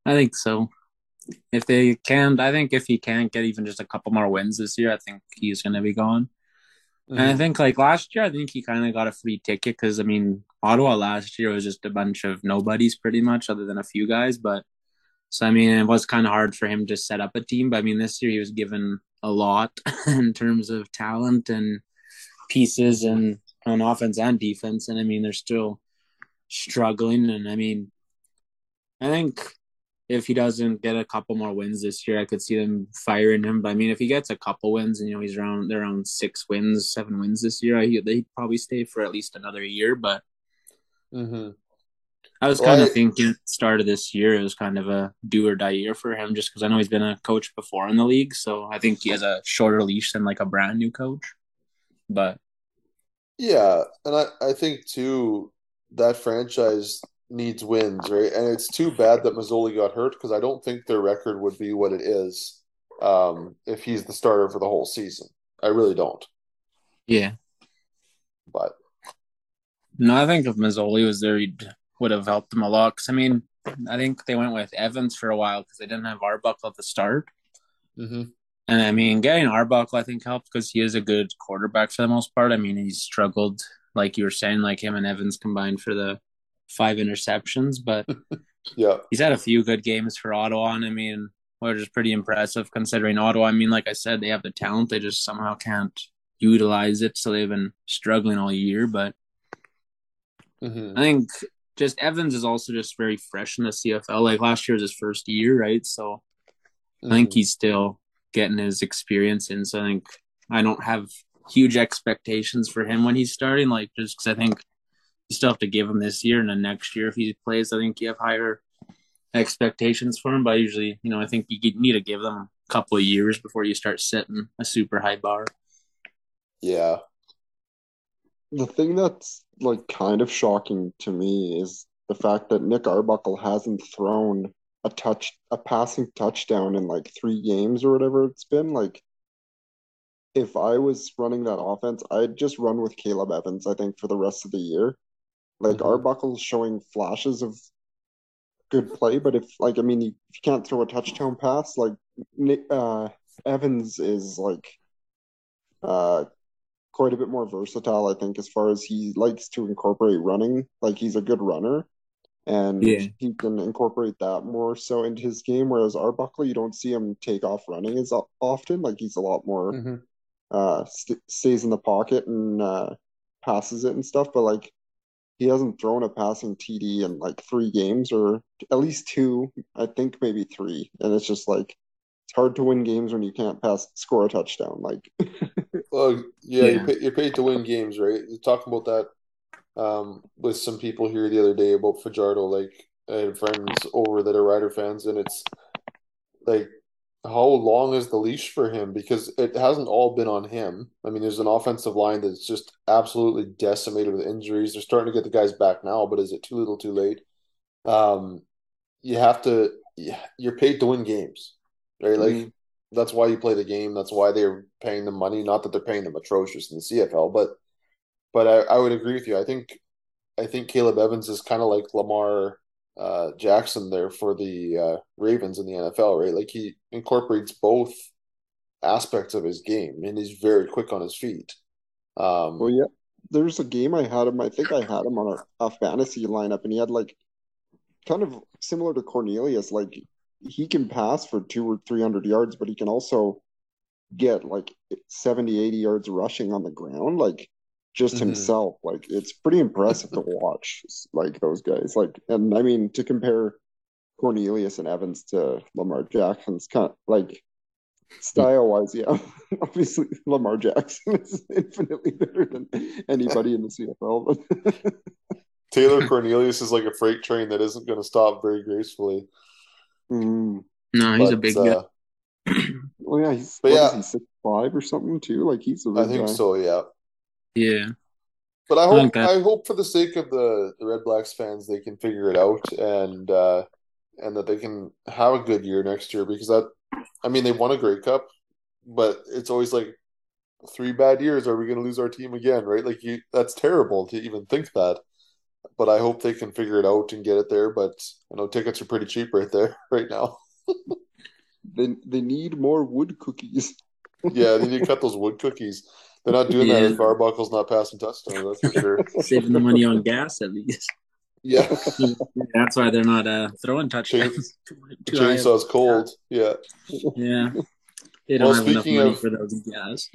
I think so. If they can't, I think if he can't get even just a couple more wins this year, I think he's going to be gone. Mm-hmm. And I mm-hmm. think like last year, I think he kind of got a free ticket because I mean, Ottawa last year was just a bunch of nobodies pretty much, other than a few guys. But so I mean, it was kind of hard for him to set up a team. But I mean, this year he was given a lot in terms of talent and pieces and on offense and defense. And I mean, they're still struggling. And I mean, I think if he doesn't get a couple more wins this year, I could see them firing him. But I mean, if he gets a couple wins and you know he's around they're around six wins, seven wins this year, I they'd probably stay for at least another year. But mm-hmm. I was kind of thinking at the start of this year, it was kind of a do or die year for him just because I know he's been a coach before in the league. So I think he has a shorter leash than like a brand new coach. But yeah, and I, I think too that franchise needs wins, right? And it's too bad that Masoli got hurt because I don't think their record would be what it is um, if he's the starter for the whole season. I really don't. Yeah. But no, I think if Masoli was there, he'd would have helped them a lot. Because I mean, I think they went with Evans for a while because they didn't have Arbuckle at the start. Mm-hmm. And I mean, getting Arbuckle I think helped because he is a good quarterback for the most part. I mean, he's struggled, like you were saying, like him and Evans combined for the five interceptions, but yeah, he's had a few good games for Ottawa. And I mean, which is pretty impressive considering Ottawa. I mean, like I said, they have the talent, they just somehow can't utilize it. So they've been struggling all year. But mm-hmm. I think just Evans is also just very fresh in the CFL. Like last year was his first year, right? So mm-hmm. I think mm-hmm. he's still getting his experience in. So I think I don't have huge expectations for him when he's starting. Like just because I think you still have to give him this year and then next year if he plays, I think you have higher expectations for him. But usually, you know, I think you need to give them a couple of years before you start setting a super high bar. Yeah. The thing that's like kind of shocking to me is the fact that Nick Arbuckle hasn't thrown a touch a passing touchdown in like three games or whatever it's been. Like if I was running that offense, I'd just run with Caleb Evans, I think, for the rest of the year. Like mm-hmm. Arbuckle's showing flashes of good play, but if like I mean if you can't throw a touchdown pass, like uh Evans is like uh quite a bit more versatile, I think, as far as he likes to incorporate running. Like he's a good runner and yeah. he can incorporate that more so into his game. Whereas Arbuckle, you don't see him take off running as often. Like he's a lot more mm-hmm. uh, st- stays in the pocket and uh, passes it and stuff. But like he hasn't thrown a passing TD in like three games or at least two. I think maybe three, and it's just like it's hard to win games when you can't pass score a touchdown. Like, well, yeah, yeah. You're, paid, you're paid to win games, right? You're talking about that um, with some people here the other day about Fajardo. Like I had friends over that are Rider fans, and it's like how long is the leash for him? Because it hasn't all been on him. I mean, there's an offensive line that's just absolutely decimated with injuries. They're starting to get the guys back now, but is it too little, too late? Um, you have to. You're paid to win games, right? Like mm-hmm. That's why you play the game. That's why they're paying them money. Not that they're paying them atrocious in the CFL, but but I, I would agree with you. I think I think Caleb Evans is kind of like Lamar uh, Jackson there for the uh, Ravens in the NFL, right? Like he incorporates both aspects of his game, and he's very quick on his feet. Um, well, yeah, there's a game I had him. I think I had him on a, a fantasy lineup, and he had like kind of similar to Cornelius. Like he can pass for two or three hundred yards, but he can also get like 70, 80 yards rushing on the ground. Like just mm-hmm. himself. Like it's pretty impressive to watch like those guys. Like and I mean to compare Cornelius and Evans to Lamar Jackson's kind of like style wise, yeah. Obviously Lamar Jackson is infinitely better than anybody in the CFL. But Taylor Cornelius is like a freight train that isn't going to stop very gracefully. Mm. No, he's but, a big uh, guy. well, yeah, he's but yeah, he, six five or something too. Like he's a I think guy. so. Yeah. Yeah. But I hope okay. I hope for the sake of the, the Red Blacks fans they can figure it out and uh, and that they can have a good year next year because that I mean they won a Grey Cup, but it's always like three bad years are we going to lose our team again, right? Like you that's terrible to even think that. But I hope they can figure it out and get it there. But I know tickets are pretty cheap right there right now. they they need more wood cookies. yeah, they need to cut those wood cookies. They're not doing yeah. that if Arbuckle's not passing touchdowns. That's for sure. Saving the money on gas at least. Yeah, that's why they're not uh, throwing touchdowns. Chain, chainsaw's cold. Yeah, yeah. They don't well, have enough money of, for those gas.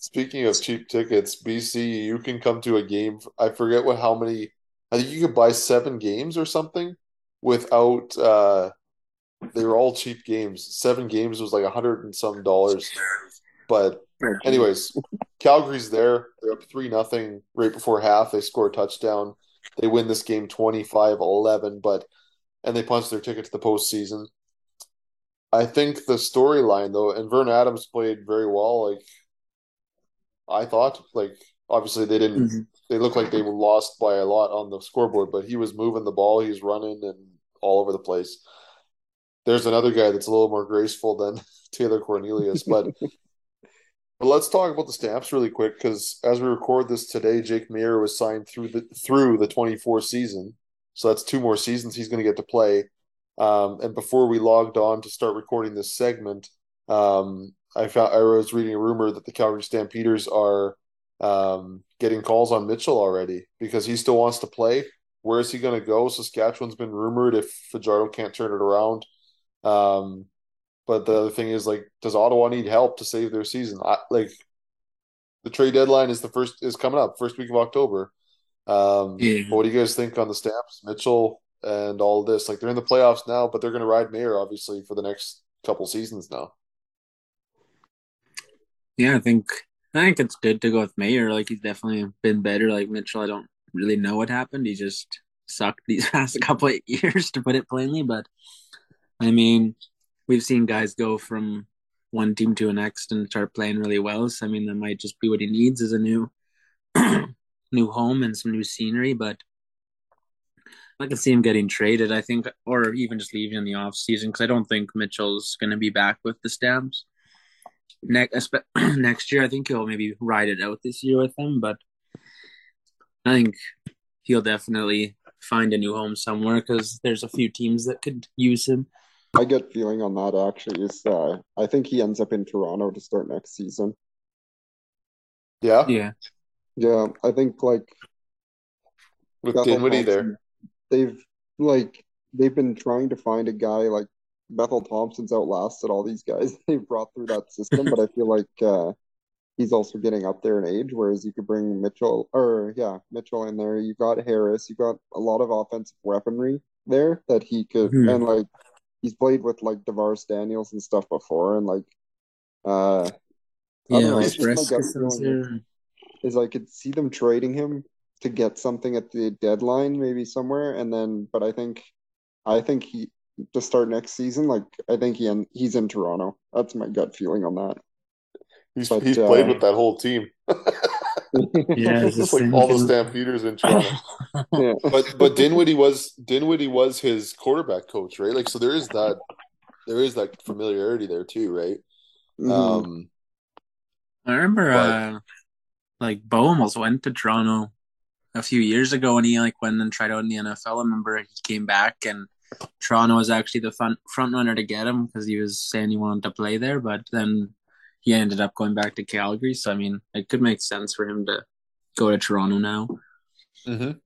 Speaking of cheap tickets, BC, you can come to a game. I forget what how many. I think you could buy seven games or something without. uh They were all cheap games. Seven games was like a hundred and some dollars but anyways, Calgary's there. They're up three nothing right before half. They score a touchdown. They win this game 25-11, but and they punch their ticket to the postseason. I think the storyline though, and Vern Adams played very well. Like I thought, like obviously they didn't. Mm-hmm. They looked like they were lost by a lot on the scoreboard, but he was moving the ball. He's running and all over the place. There's another guy that's a little more graceful than Taylor Cornelius, but But let's talk about the Stamps really quick because as we record this today, Jake Maier was signed through the through the 24 season, so that's two more seasons he's going to get to play. Um, and before we logged on to start recording this segment, um, I found I was reading a rumor that the Calgary Stampeders are um, getting calls on Mitchell already because he still wants to play. Where is he going to go? Saskatchewan's been rumored if Fajardo can't turn it around. Um, but the other thing is, like, does Ottawa need help to save their season? I, like, the trade deadline is the first is coming up, first week of October. Um, yeah. What do you guys think on the Stamps, Mitchell, and all this? Like, they're in the playoffs now, but they're going to ride Mayor obviously for the next couple seasons now. Yeah, I think I think it's good to go with Maier. Like he's definitely been better. Like Mitchell, I don't really know what happened. He just sucked these past couple of years, to put it plainly. But I mean, we've seen guys go from one team to the next and start playing really well. So I mean, that might just be what he needs is a new new home and some new scenery. But I can see him getting traded. I think, or even just leaving in the off season because I don't think Mitchell's going to be back with the Stamps next next year. I think he'll maybe ride it out this year with them, but I think he'll definitely find a new home somewhere because there's a few teams that could use him. My gut feeling on that actually is uh, I think he ends up in Toronto to start next season. Yeah, Yeah, Yeah, I think like with Bethel Dinwiddie there. They've like they've been trying to find a guy like Bethel Thompson's outlasted all these guys they've brought through that system, but I feel like uh, he's also getting up there in age. Whereas you could bring Mitchell or yeah, Mitchell in there. You got Harris. You got a lot of offensive weaponry there that he could Mhm. and like he's played with like DaVaris Daniels and stuff before, and like uh, yeah. know. It's just my gut Breskison's feeling there. is I could see them trading him to get something at the deadline, maybe somewhere, and then. But I think, I think he to start next season. Like I think he in, he's in Toronto. That's my gut feeling on that. He's But, he's played uh, with that whole team. Yeah, it's It's the like all the same thing. Stampeders in Toronto. yeah, But but Dinwiddie was Dinwiddie was his quarterback coach, right? Like so there is that there is that familiarity there too, right? Mhm. Um I remember, But- uh, like Bo almost went to Toronto a few years ago, and he like went and tried out in the NFL. I remember he came back, and Toronto was actually the front front runner to get him because he was saying he wanted to play there. But then he ended up going back to Calgary. So I mean, it could make sense for him to go to Toronto now. mhm.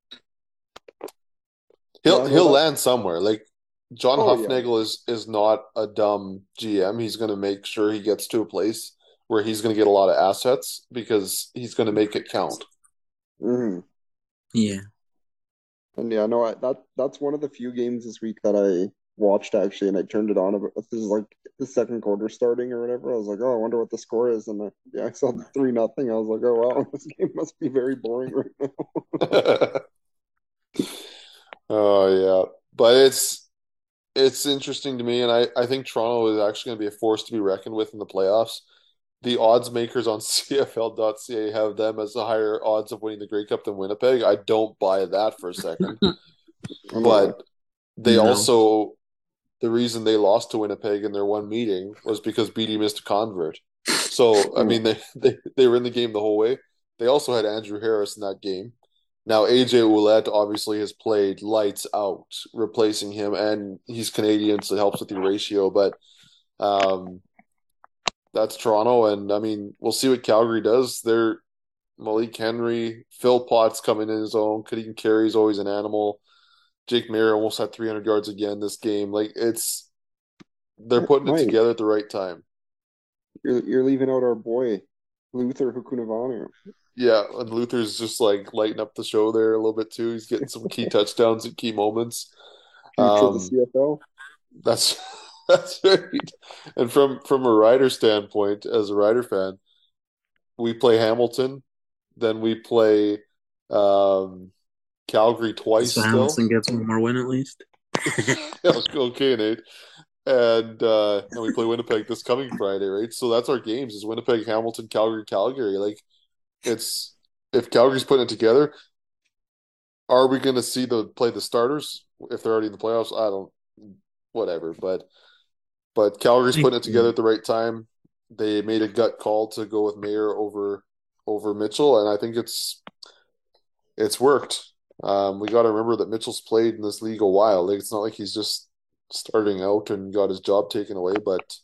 he'll he'll land somewhere. Like John Oh, yeah. Is is not a dumb GM. He's going to make sure he gets to a place where he's going to get a lot of assets because he's going to make it count. Mhm. Yeah, And yeah, no, I, that that's one of the few games this week that I watched actually, and I turned it on. This is like the second quarter starting or whatever. I was like, oh, I wonder what the score is, and I, yeah, I saw the three nothing. I was like, oh wow, this game must be very boring right now. Oh yeah, but it's it's interesting to me, and I I think Toronto is actually going to be a force to be reckoned with in the playoffs. The odds makers on CFL.ca have them as the higher odds of winning the Grey Cup than Winnipeg. I don't buy that for a second, but they No. also the reason they lost to Winnipeg in their one meeting was because BD missed a convert. So I mean they they they were in the game the whole way. They also had Andrew Harris in that game. Now AJ Ouellette obviously has played lights out, replacing him, and he's Canadian, so it helps with the ratio. But um, that's Toronto, and I mean we'll see what Calgary does. They're Malik Henry, Phil Potts coming in his own. Kadeem Carey's always an animal. Jake Maier almost had 300 yards again this game. Like it's they're putting it together at the right time. You're you're leaving out our boy Luther Hakunavanhu. Yeah, and Luther's just like lighting up the show there a little bit too. He's getting some key touchdowns at key moments. Um, the CFL. That's that's right. And from from a rider standpoint, as a rider fan, we play Hamilton, then we play um, Calgary twice so. Hamilton gets one more win at least. okay, Nate. And uh and we play Winnipeg this coming Friday, right? So that's our games is Winnipeg, Hamilton, Calgary, Calgary. Like it's if Calgary's putting it together, are we gonna see the play the starters if they're already in the playoffs? I don't whatever, but but Calgary's putting it together at the right time. They made a gut call to go with Maier over over Mitchell, and I think it's it's worked. Um, we got to remember that Mitchell's played in this league a while. Like, it's not like he's just starting out and got his job taken away. But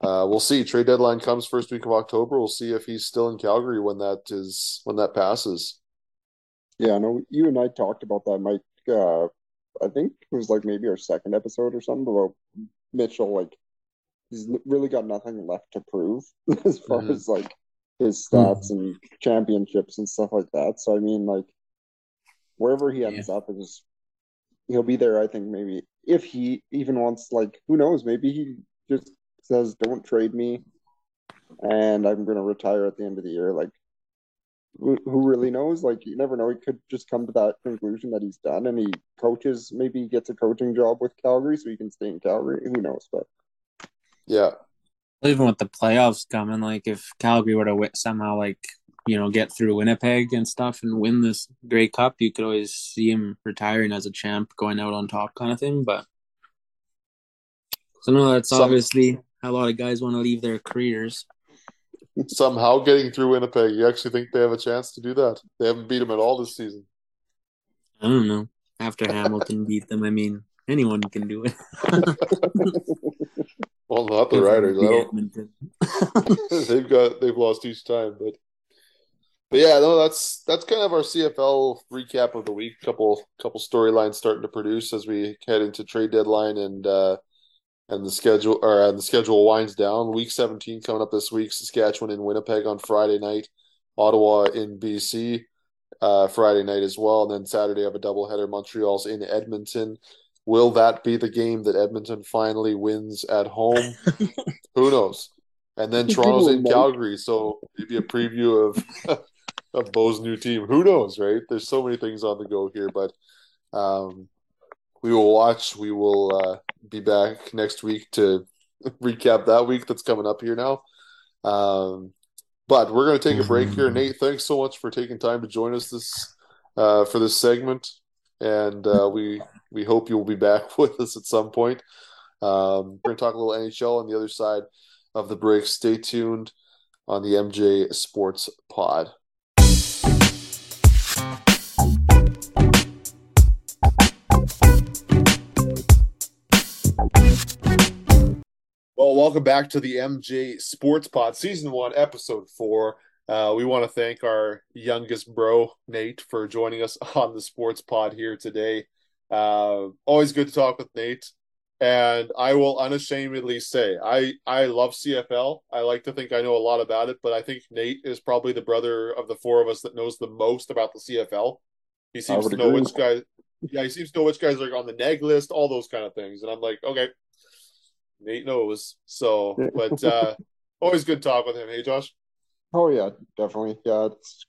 uh, we'll see. Trade deadline comes first week of October. We'll see if he's still in Calgary when that is when that passes. Yeah, no, you and I talked about that, Mike. Uh, I think it was like maybe our second episode or something about Mitchell. Like, he's really got nothing left to prove as far Mhm. as like his stats and championships and stuff like that. So, I mean, like, wherever he ends up, is he'll be there. I think maybe if he even wants, like, who knows? Maybe he just says, "Don't trade me." and I'm going to retire at the end of the year. Like, who, who really knows? Like, you never know. He could just come to that conclusion that he's done, and he coaches. Maybe he gets a coaching job with Calgary, so he can stay in Calgary. Who knows? But Yeah. Even with the playoffs coming, like if Calgary were to win, somehow like you know get through Winnipeg and stuff and win this Grey Cup, you could always see him retiring as a champ, going out on top, kind of thing. But so no, that's Some- obviously a lot of guys want to leave their careers. Somehow getting through Winnipeg, you actually think they have a chance to do that? They haven't beat them at all this season. I don't know. After Hamilton beat them, I mean, anyone can do it. Well, not the Riders. I don't, they've got they've lost each time, but but yeah, no, that's that's kind of our CFL recap of the week. Couple couple storylines starting to produce as we head into trade deadline and uh and the schedule or uh, the schedule winds down. Week seventeen coming up this week. Saskatchewan in Winnipeg on Friday night. Ottawa in BC uh, Friday night as well, and then Saturday have a doubleheader. Montreal's in Edmonton. Will that be the game that Edmonton finally wins at home? Who knows? And then Toronto's in Calgary, so maybe a preview of of Bo's new team. Who knows, right? There's so many things on the go here, but um, we will watch. We will uh, be back next week to recap that week that's coming up here now. Um, but we're going to take a break here. Nate, thanks so much for taking time to join us this uh, for this segment, and uh, we we hope you will be back with us at some point. Um, we're going to talk a little NHL on the other side of the break. Stay tuned on the MJ Sports Pod. Well, welcome back to the MJ Sports Pod, Season 1, Episode 4. Uh, we want to thank our youngest bro, Nate, for joining us on the Sports Pod here today. Uh, always good to talk with Nate. And I will unashamedly say, I, I love CFL. I like to think I know a lot about it, but I think Nate is probably the brother of the four of us that knows the most about the CFL. He seems to know agree. which guys, yeah, he seems to know which guys are on the neg list, all those kind of things. And I'm like, okay, Nate knows. So, but uh, always good talk with him. Hey, Josh. oh yeah, definitely. Yeah, it's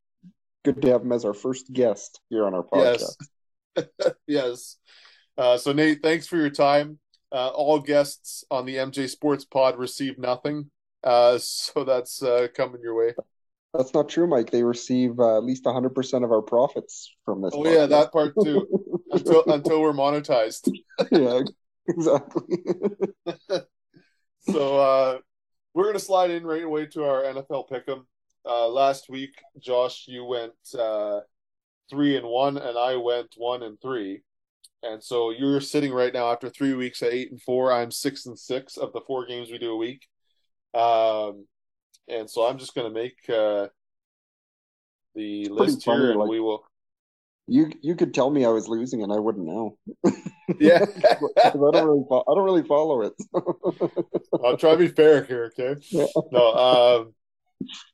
good to have him as our first guest here on our podcast. Yes. yes. Uh, so, Nate, thanks for your time. Uh, all guests on the MJ Sports Pod receive nothing. Uh, so that's uh, coming your way. That's not true, Mike. They receive uh, at least 100% of our profits from this. Oh yeah, that part too. until until we're monetized. yeah, exactly. So uh, we're gonna slide in right away to our NFL pick'em. Uh, last week, Josh, you went uh, three and one, and I went one and three. And so you're sitting right now after three weeks at eight and four. I'm six and six of the four games we do a week. Um, and so I'm just gonna make uh, the list here, and like- we will. You you could tell me I was losing and I wouldn't know. Yeah, I don't really fo- I don't really follow it. I'll try to be fair here, okay? Yeah. No, um,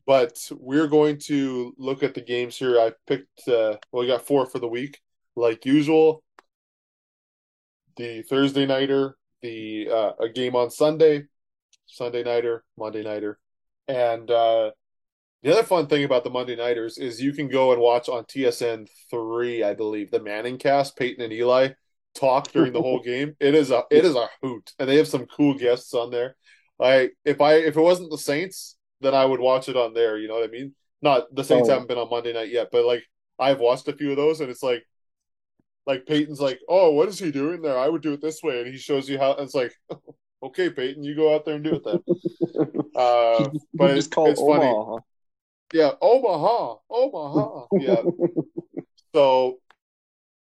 but we're going to look at the games here. I picked, uh, well, we got four for the week, like usual. The Thursday nighter, the uh, a game on Sunday, Sunday nighter, Monday nighter, and uh, the other fun thing about the Monday nighters is you can go and watch on TSN three, I believe, the ManningCast, Peyton and Eli talk during the whole game. It is a it is a hoot, and they have some cool guests on there. I if I if it wasn't the Saints, then I would watch it on there. You know what I mean? Not the Saints Oh. haven't been on Monday night yet, but like I've watched a few of those, and it's like like Peyton's like, oh, what is he doing there? I would do it this way, and he shows you how. It's like, okay, Peyton, you go out there and do it then. Uh, but it's, call it's funny. Yeah, Omaha, Omaha. Yeah. So,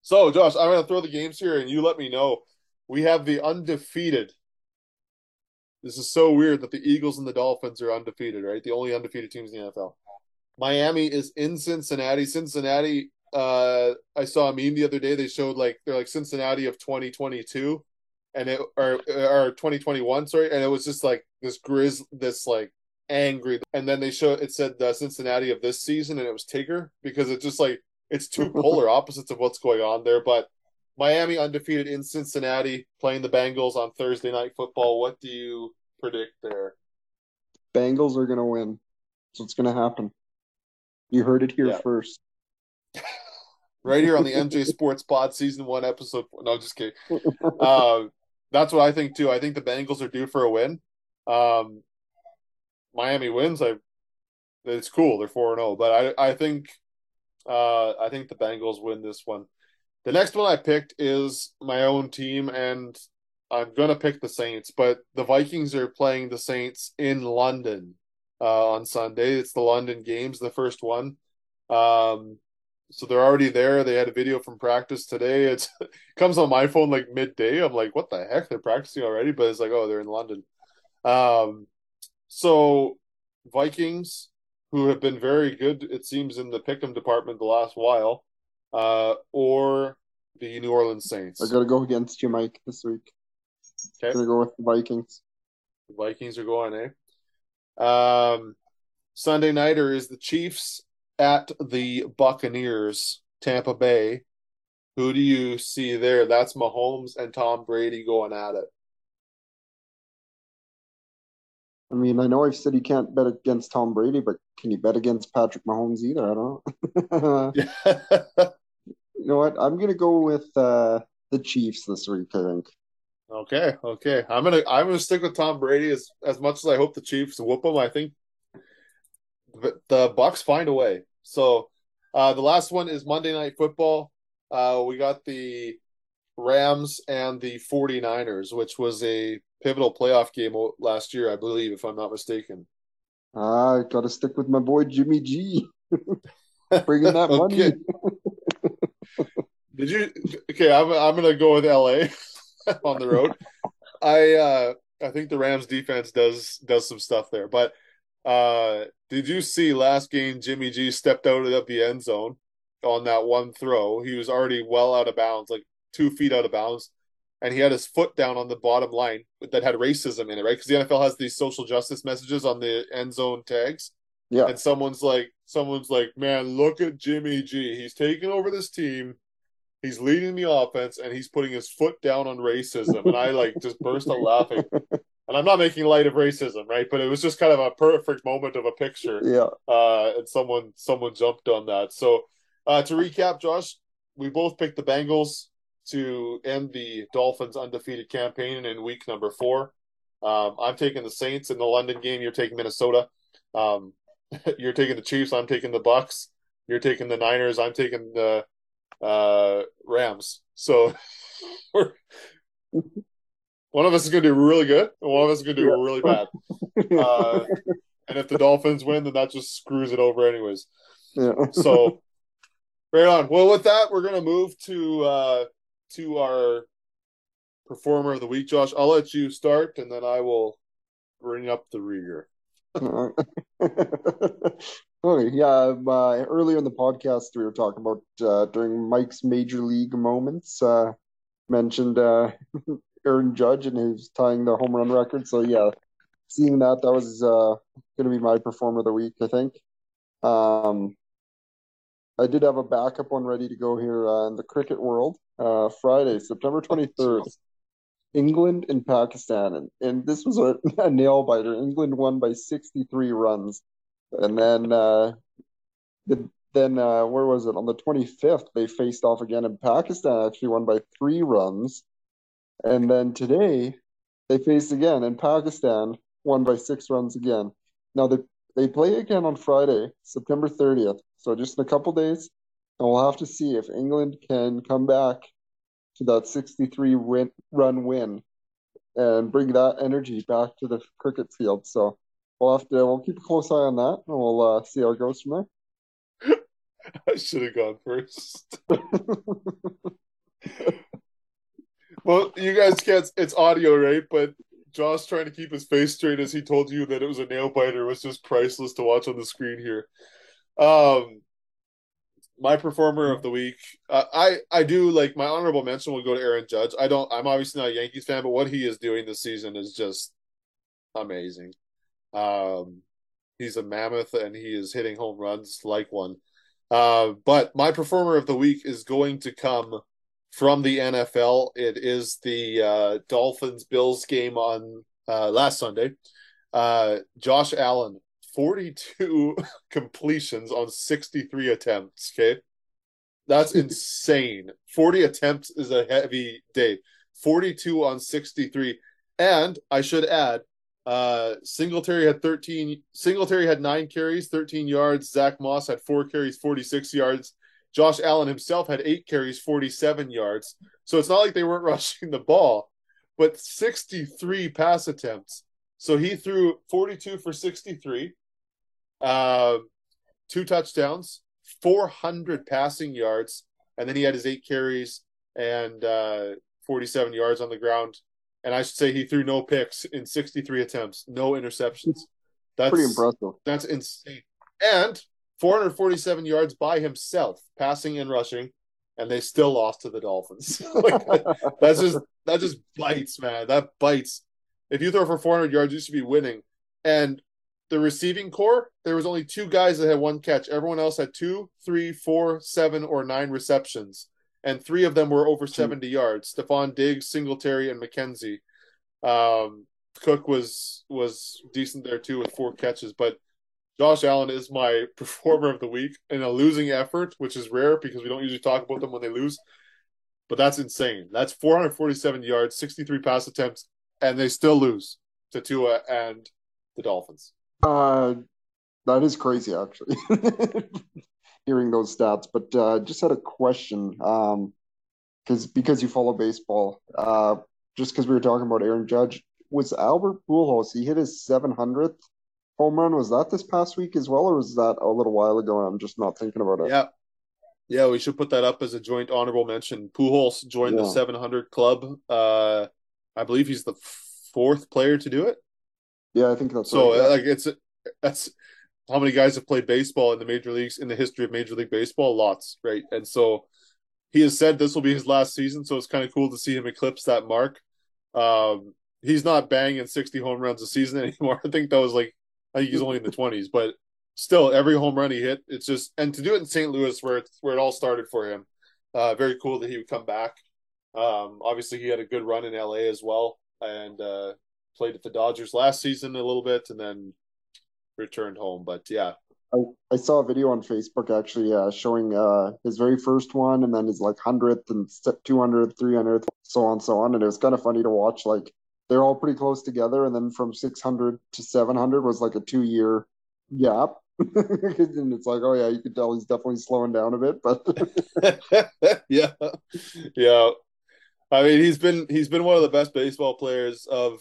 so Josh, I'm gonna throw the games here, and you let me know. We have the undefeated. This is so weird that the Eagles and the Dolphins are undefeated, right? The only undefeated teams in the NFL. Miami is in Cincinnati. Cincinnati. Uh, I saw a meme the other day. They showed like they're like Cincinnati of 2022, and it or or 2021, sorry, and it was just like this grizz, this like angry. And then they showed it said the Cincinnati of this season, and it was Tigger because it's just like it's two polar opposites of what's going on there. But Miami undefeated in Cincinnati, playing the Bengals on Thursday night football. What do you predict there? Bengals are going to win. So it's going to happen. You heard it here Yeah. first. right here on the MJ Sports Pod, season one, episode. Four. No, just kidding. Uh, that's what I think too. I think the Bengals are due for a win. Um, Miami wins. I, it's cool. They're four and zero, but I, I think, uh, I think the Bengals win this one. The next one I picked is my own team, and I'm gonna pick the Saints. But the Vikings are playing the Saints in London uh, on Sunday. It's the London games, the first one. Um, so they're already there. They had a video from practice today. It's it comes on my phone like midday. I'm like, what the heck? They're practicing already, but it's like, oh, they're in London. Um, so Vikings, who have been very good, it seems, in the pick'em department the last while, uh, or the New Orleans Saints. I got to go against you, Mike, this week. Okay. Gonna go with the Vikings. The Vikings are going, eh? Um, Sunday nighter is the Chiefs at the Buccaneers, Tampa Bay. Who do you see there? That's Mahomes and Tom Brady going at it. I mean, I know I've said you can't bet against Tom Brady, but can you bet against Patrick Mahomes either? I don't know. you know what? I'm gonna go with uh, the Chiefs this week. I think. okay, okay. I'm gonna I'm gonna stick with Tom Brady as as much as I hope the Chiefs whoop him. I think the, the Bucs find a way. So uh, the last one is Monday Night Football. Uh, we got the Rams and the 49ers, which was a pivotal playoff game last year, I believe, if I'm not mistaken. I gotta stick with my boy Jimmy G. Bringing that money. Did you? Okay, I'm I'm gonna go with LA on the road. I uh I think the Rams defense does does some stuff there, but uh did you see last game Jimmy G stepped out of the end zone on that one throw? He was already well out of bounds, like two feet out of bounds, and he had his foot down on the bottom line that had racism in it, right? Because the NFL has these social justice messages on the end zone tags. Yeah. And someone's like, someone's like, man, look at Jimmy G. He's taking over this team. He's leading the offense, and he's putting his foot down on racism. And I like just burst out laughing. And I'm not making light of racism, right? But it was just kind of a perfect moment of a picture. Yeah. Uh, and someone someone jumped on that. So uh, to recap, Josh, we both picked the Bengals to end the Dolphins' undefeated campaign in week number four. Um, I'm taking the Saints in the London game. You're taking Minnesota. Um, you're taking the Chiefs. I'm taking the Bucs. You're taking the Niners. I'm taking the uh, Rams. So one of us is going to do really good, and one of us is going to do Yeah. really bad. Uh, and if the Dolphins win, then that just screws it over, anyways. yeah. So, right on. Well, with that, we're going to move to uh, to our performer of the week, Josh. I'll let you start, and then I will bring up the rear. okay, yeah. Uh, earlier in the podcast, we were talking about uh, during Mike's major league moments. Uh, mentioned uh, Aaron Judge and his tying the home run record. So yeah, seeing that, that was uh, going to be my performer of the week. I think. Um, I did have a backup one ready to go here uh, in the cricket world. Uh, Friday, September twenty third. England and Pakistan, and, and this was a, a nail biter. England won by 63 runs, and then uh, the, then uh, where was it? On the 25th, they faced off again, and Pakistan actually won by three runs, and then today they faced again, and Pakistan won by six runs again. Now they they play again on Friday, September 30th, so just in a couple days, and we'll have to see if England can come back to that 63 win, run win and bring that energy back to the cricket field. So we'll have to we'll keep a close eye on that, and we'll uh, see how it goes from there. I should have gone first. Well, you guys can't. It's audio, right? But Josh trying to keep his face straight as he told you that it was a nail biter was just priceless to watch on the screen here. Um, my performer of the week, I I do like my honorable mention will go to Aaron Judge. I don't. I'm obviously not a Yankees fan, but what he is doing this season is just amazing. Um, he's a mammoth, and he is hitting home runs like one. Uh, but my performer of the week is going to come from the NFL. It is the uh, Dolphins Bills game on uh, last Sunday. Uh, Josh Allen, 42 completions on 63 attempts. Okay. That's insane. 40 attempts is a heavy day. 42 on 63. And I should add, uh, Singletary had 13. Singletary had nine carries, 13 yards. Zach Moss had four carries, 46 yards. Josh Allen himself had eight carries, 47 yards. So it's not like they weren't rushing the ball, but 63 pass attempts. So he threw 42 for 63, uh, two touchdowns, 400 passing yards, and then he had his eight carries and uh, 47 yards on the ground. And I should say he threw no picks in 63 attempts, no interceptions. That's pretty impressive. That's insane. And 447 yards by himself, passing and rushing, and they still lost to the Dolphins. like, that's just that just bites, man. That bites. If you throw for 400 yards, you should be winning. And the receiving corps, there was only two guys that had one catch. Everyone else had two, three, four, seven, or nine receptions, and three of them were over 70 yards. Stefon Diggs, Singletary, and McKenzie. Um, Cook was was decent there too with four catches, but Josh Allen is my performer of the week in a losing effort, which is rare because we don't usually talk about them when they lose. But that's insane. That's 447 yards, 63 pass attempts, and they still lose to Tua and the Dolphins. Uh, that is crazy, actually, hearing those stats. But uh, just had a question, um, because because you follow baseball. Uh, just because we were talking about Aaron Judge, was Albert Pujols? He hit his 700th home run. Was that this past week as well, or was that a little while ago? I'm just not thinking about it. Yeah, yeah, we should put that up as a joint honorable mention. Pujols joined yeah. the 700 club. Uh, I believe he's the fourth player to do it. Yeah, I think that's so. Right. Like it's that's how many guys have played baseball in the major leagues in the history of Major League Baseball? Lots, right? And so he has said this will be his last season, so it's kind of cool to see him eclipse that mark. Um, he's not banging 60 home runs a season anymore. I think that was like I think he's only in the 20s, but still every home run he hit, it's just and to do it in St. Louis where it's where it all started for him. Uh, very cool that he would come back. Um, obviously he had a good run in LA as well and uh, played at the Dodgers last season a little bit and then returned home. But yeah. I, I saw a video on Facebook actually uh, showing uh, his very first one and then his like 100th and 200th, 300th, so on, so on. And it was kind of funny to watch. Like they're all pretty close together. And then from 600 to 700 was like a two year gap. and it's like, oh yeah, you could tell he's definitely slowing down a bit, but yeah, yeah. I mean, he's been he's been one of the best baseball players of.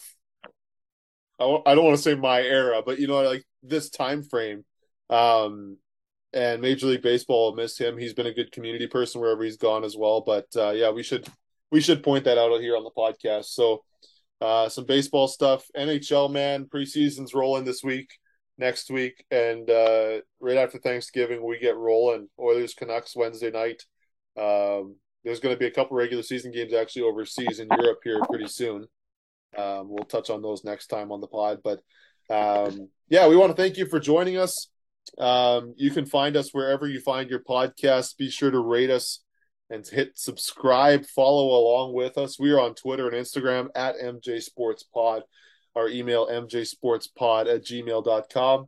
I don't want to say my era, but you know, like this time frame. Um, and Major League Baseball missed him. He's been a good community person wherever he's gone as well. But uh, yeah, we should we should point that out here on the podcast. So uh, some baseball stuff. NHL man preseason's rolling this week, next week, and uh, right after Thanksgiving we get rolling. Oilers Canucks Wednesday night. Um, there's going to be a couple regular season games actually overseas in Europe here pretty soon. Um, we'll touch on those next time on the pod. But um, yeah, we want to thank you for joining us. Um, you can find us wherever you find your podcast. Be sure to rate us and hit subscribe, follow along with us. We are on Twitter and Instagram at MJ Sports Pod. Our email, mjsportspod at gmail.com.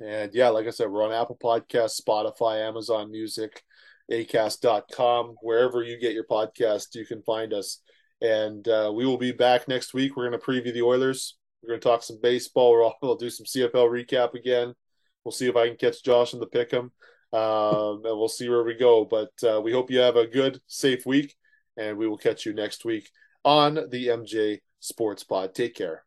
And yeah, like I said, we're on Apple Podcasts, Spotify, Amazon Music, acast.com. Wherever you get your podcast, you can find us. And uh, we will be back next week. We're going to preview the Oilers. We're going to talk some baseball. We'll, we'll do some CFL recap again. We'll see if I can catch Josh in the pick 'em um, and we'll see where we go. But uh, we hope you have a good, safe week, and we will catch you next week on the MJ Sports Pod. Take care.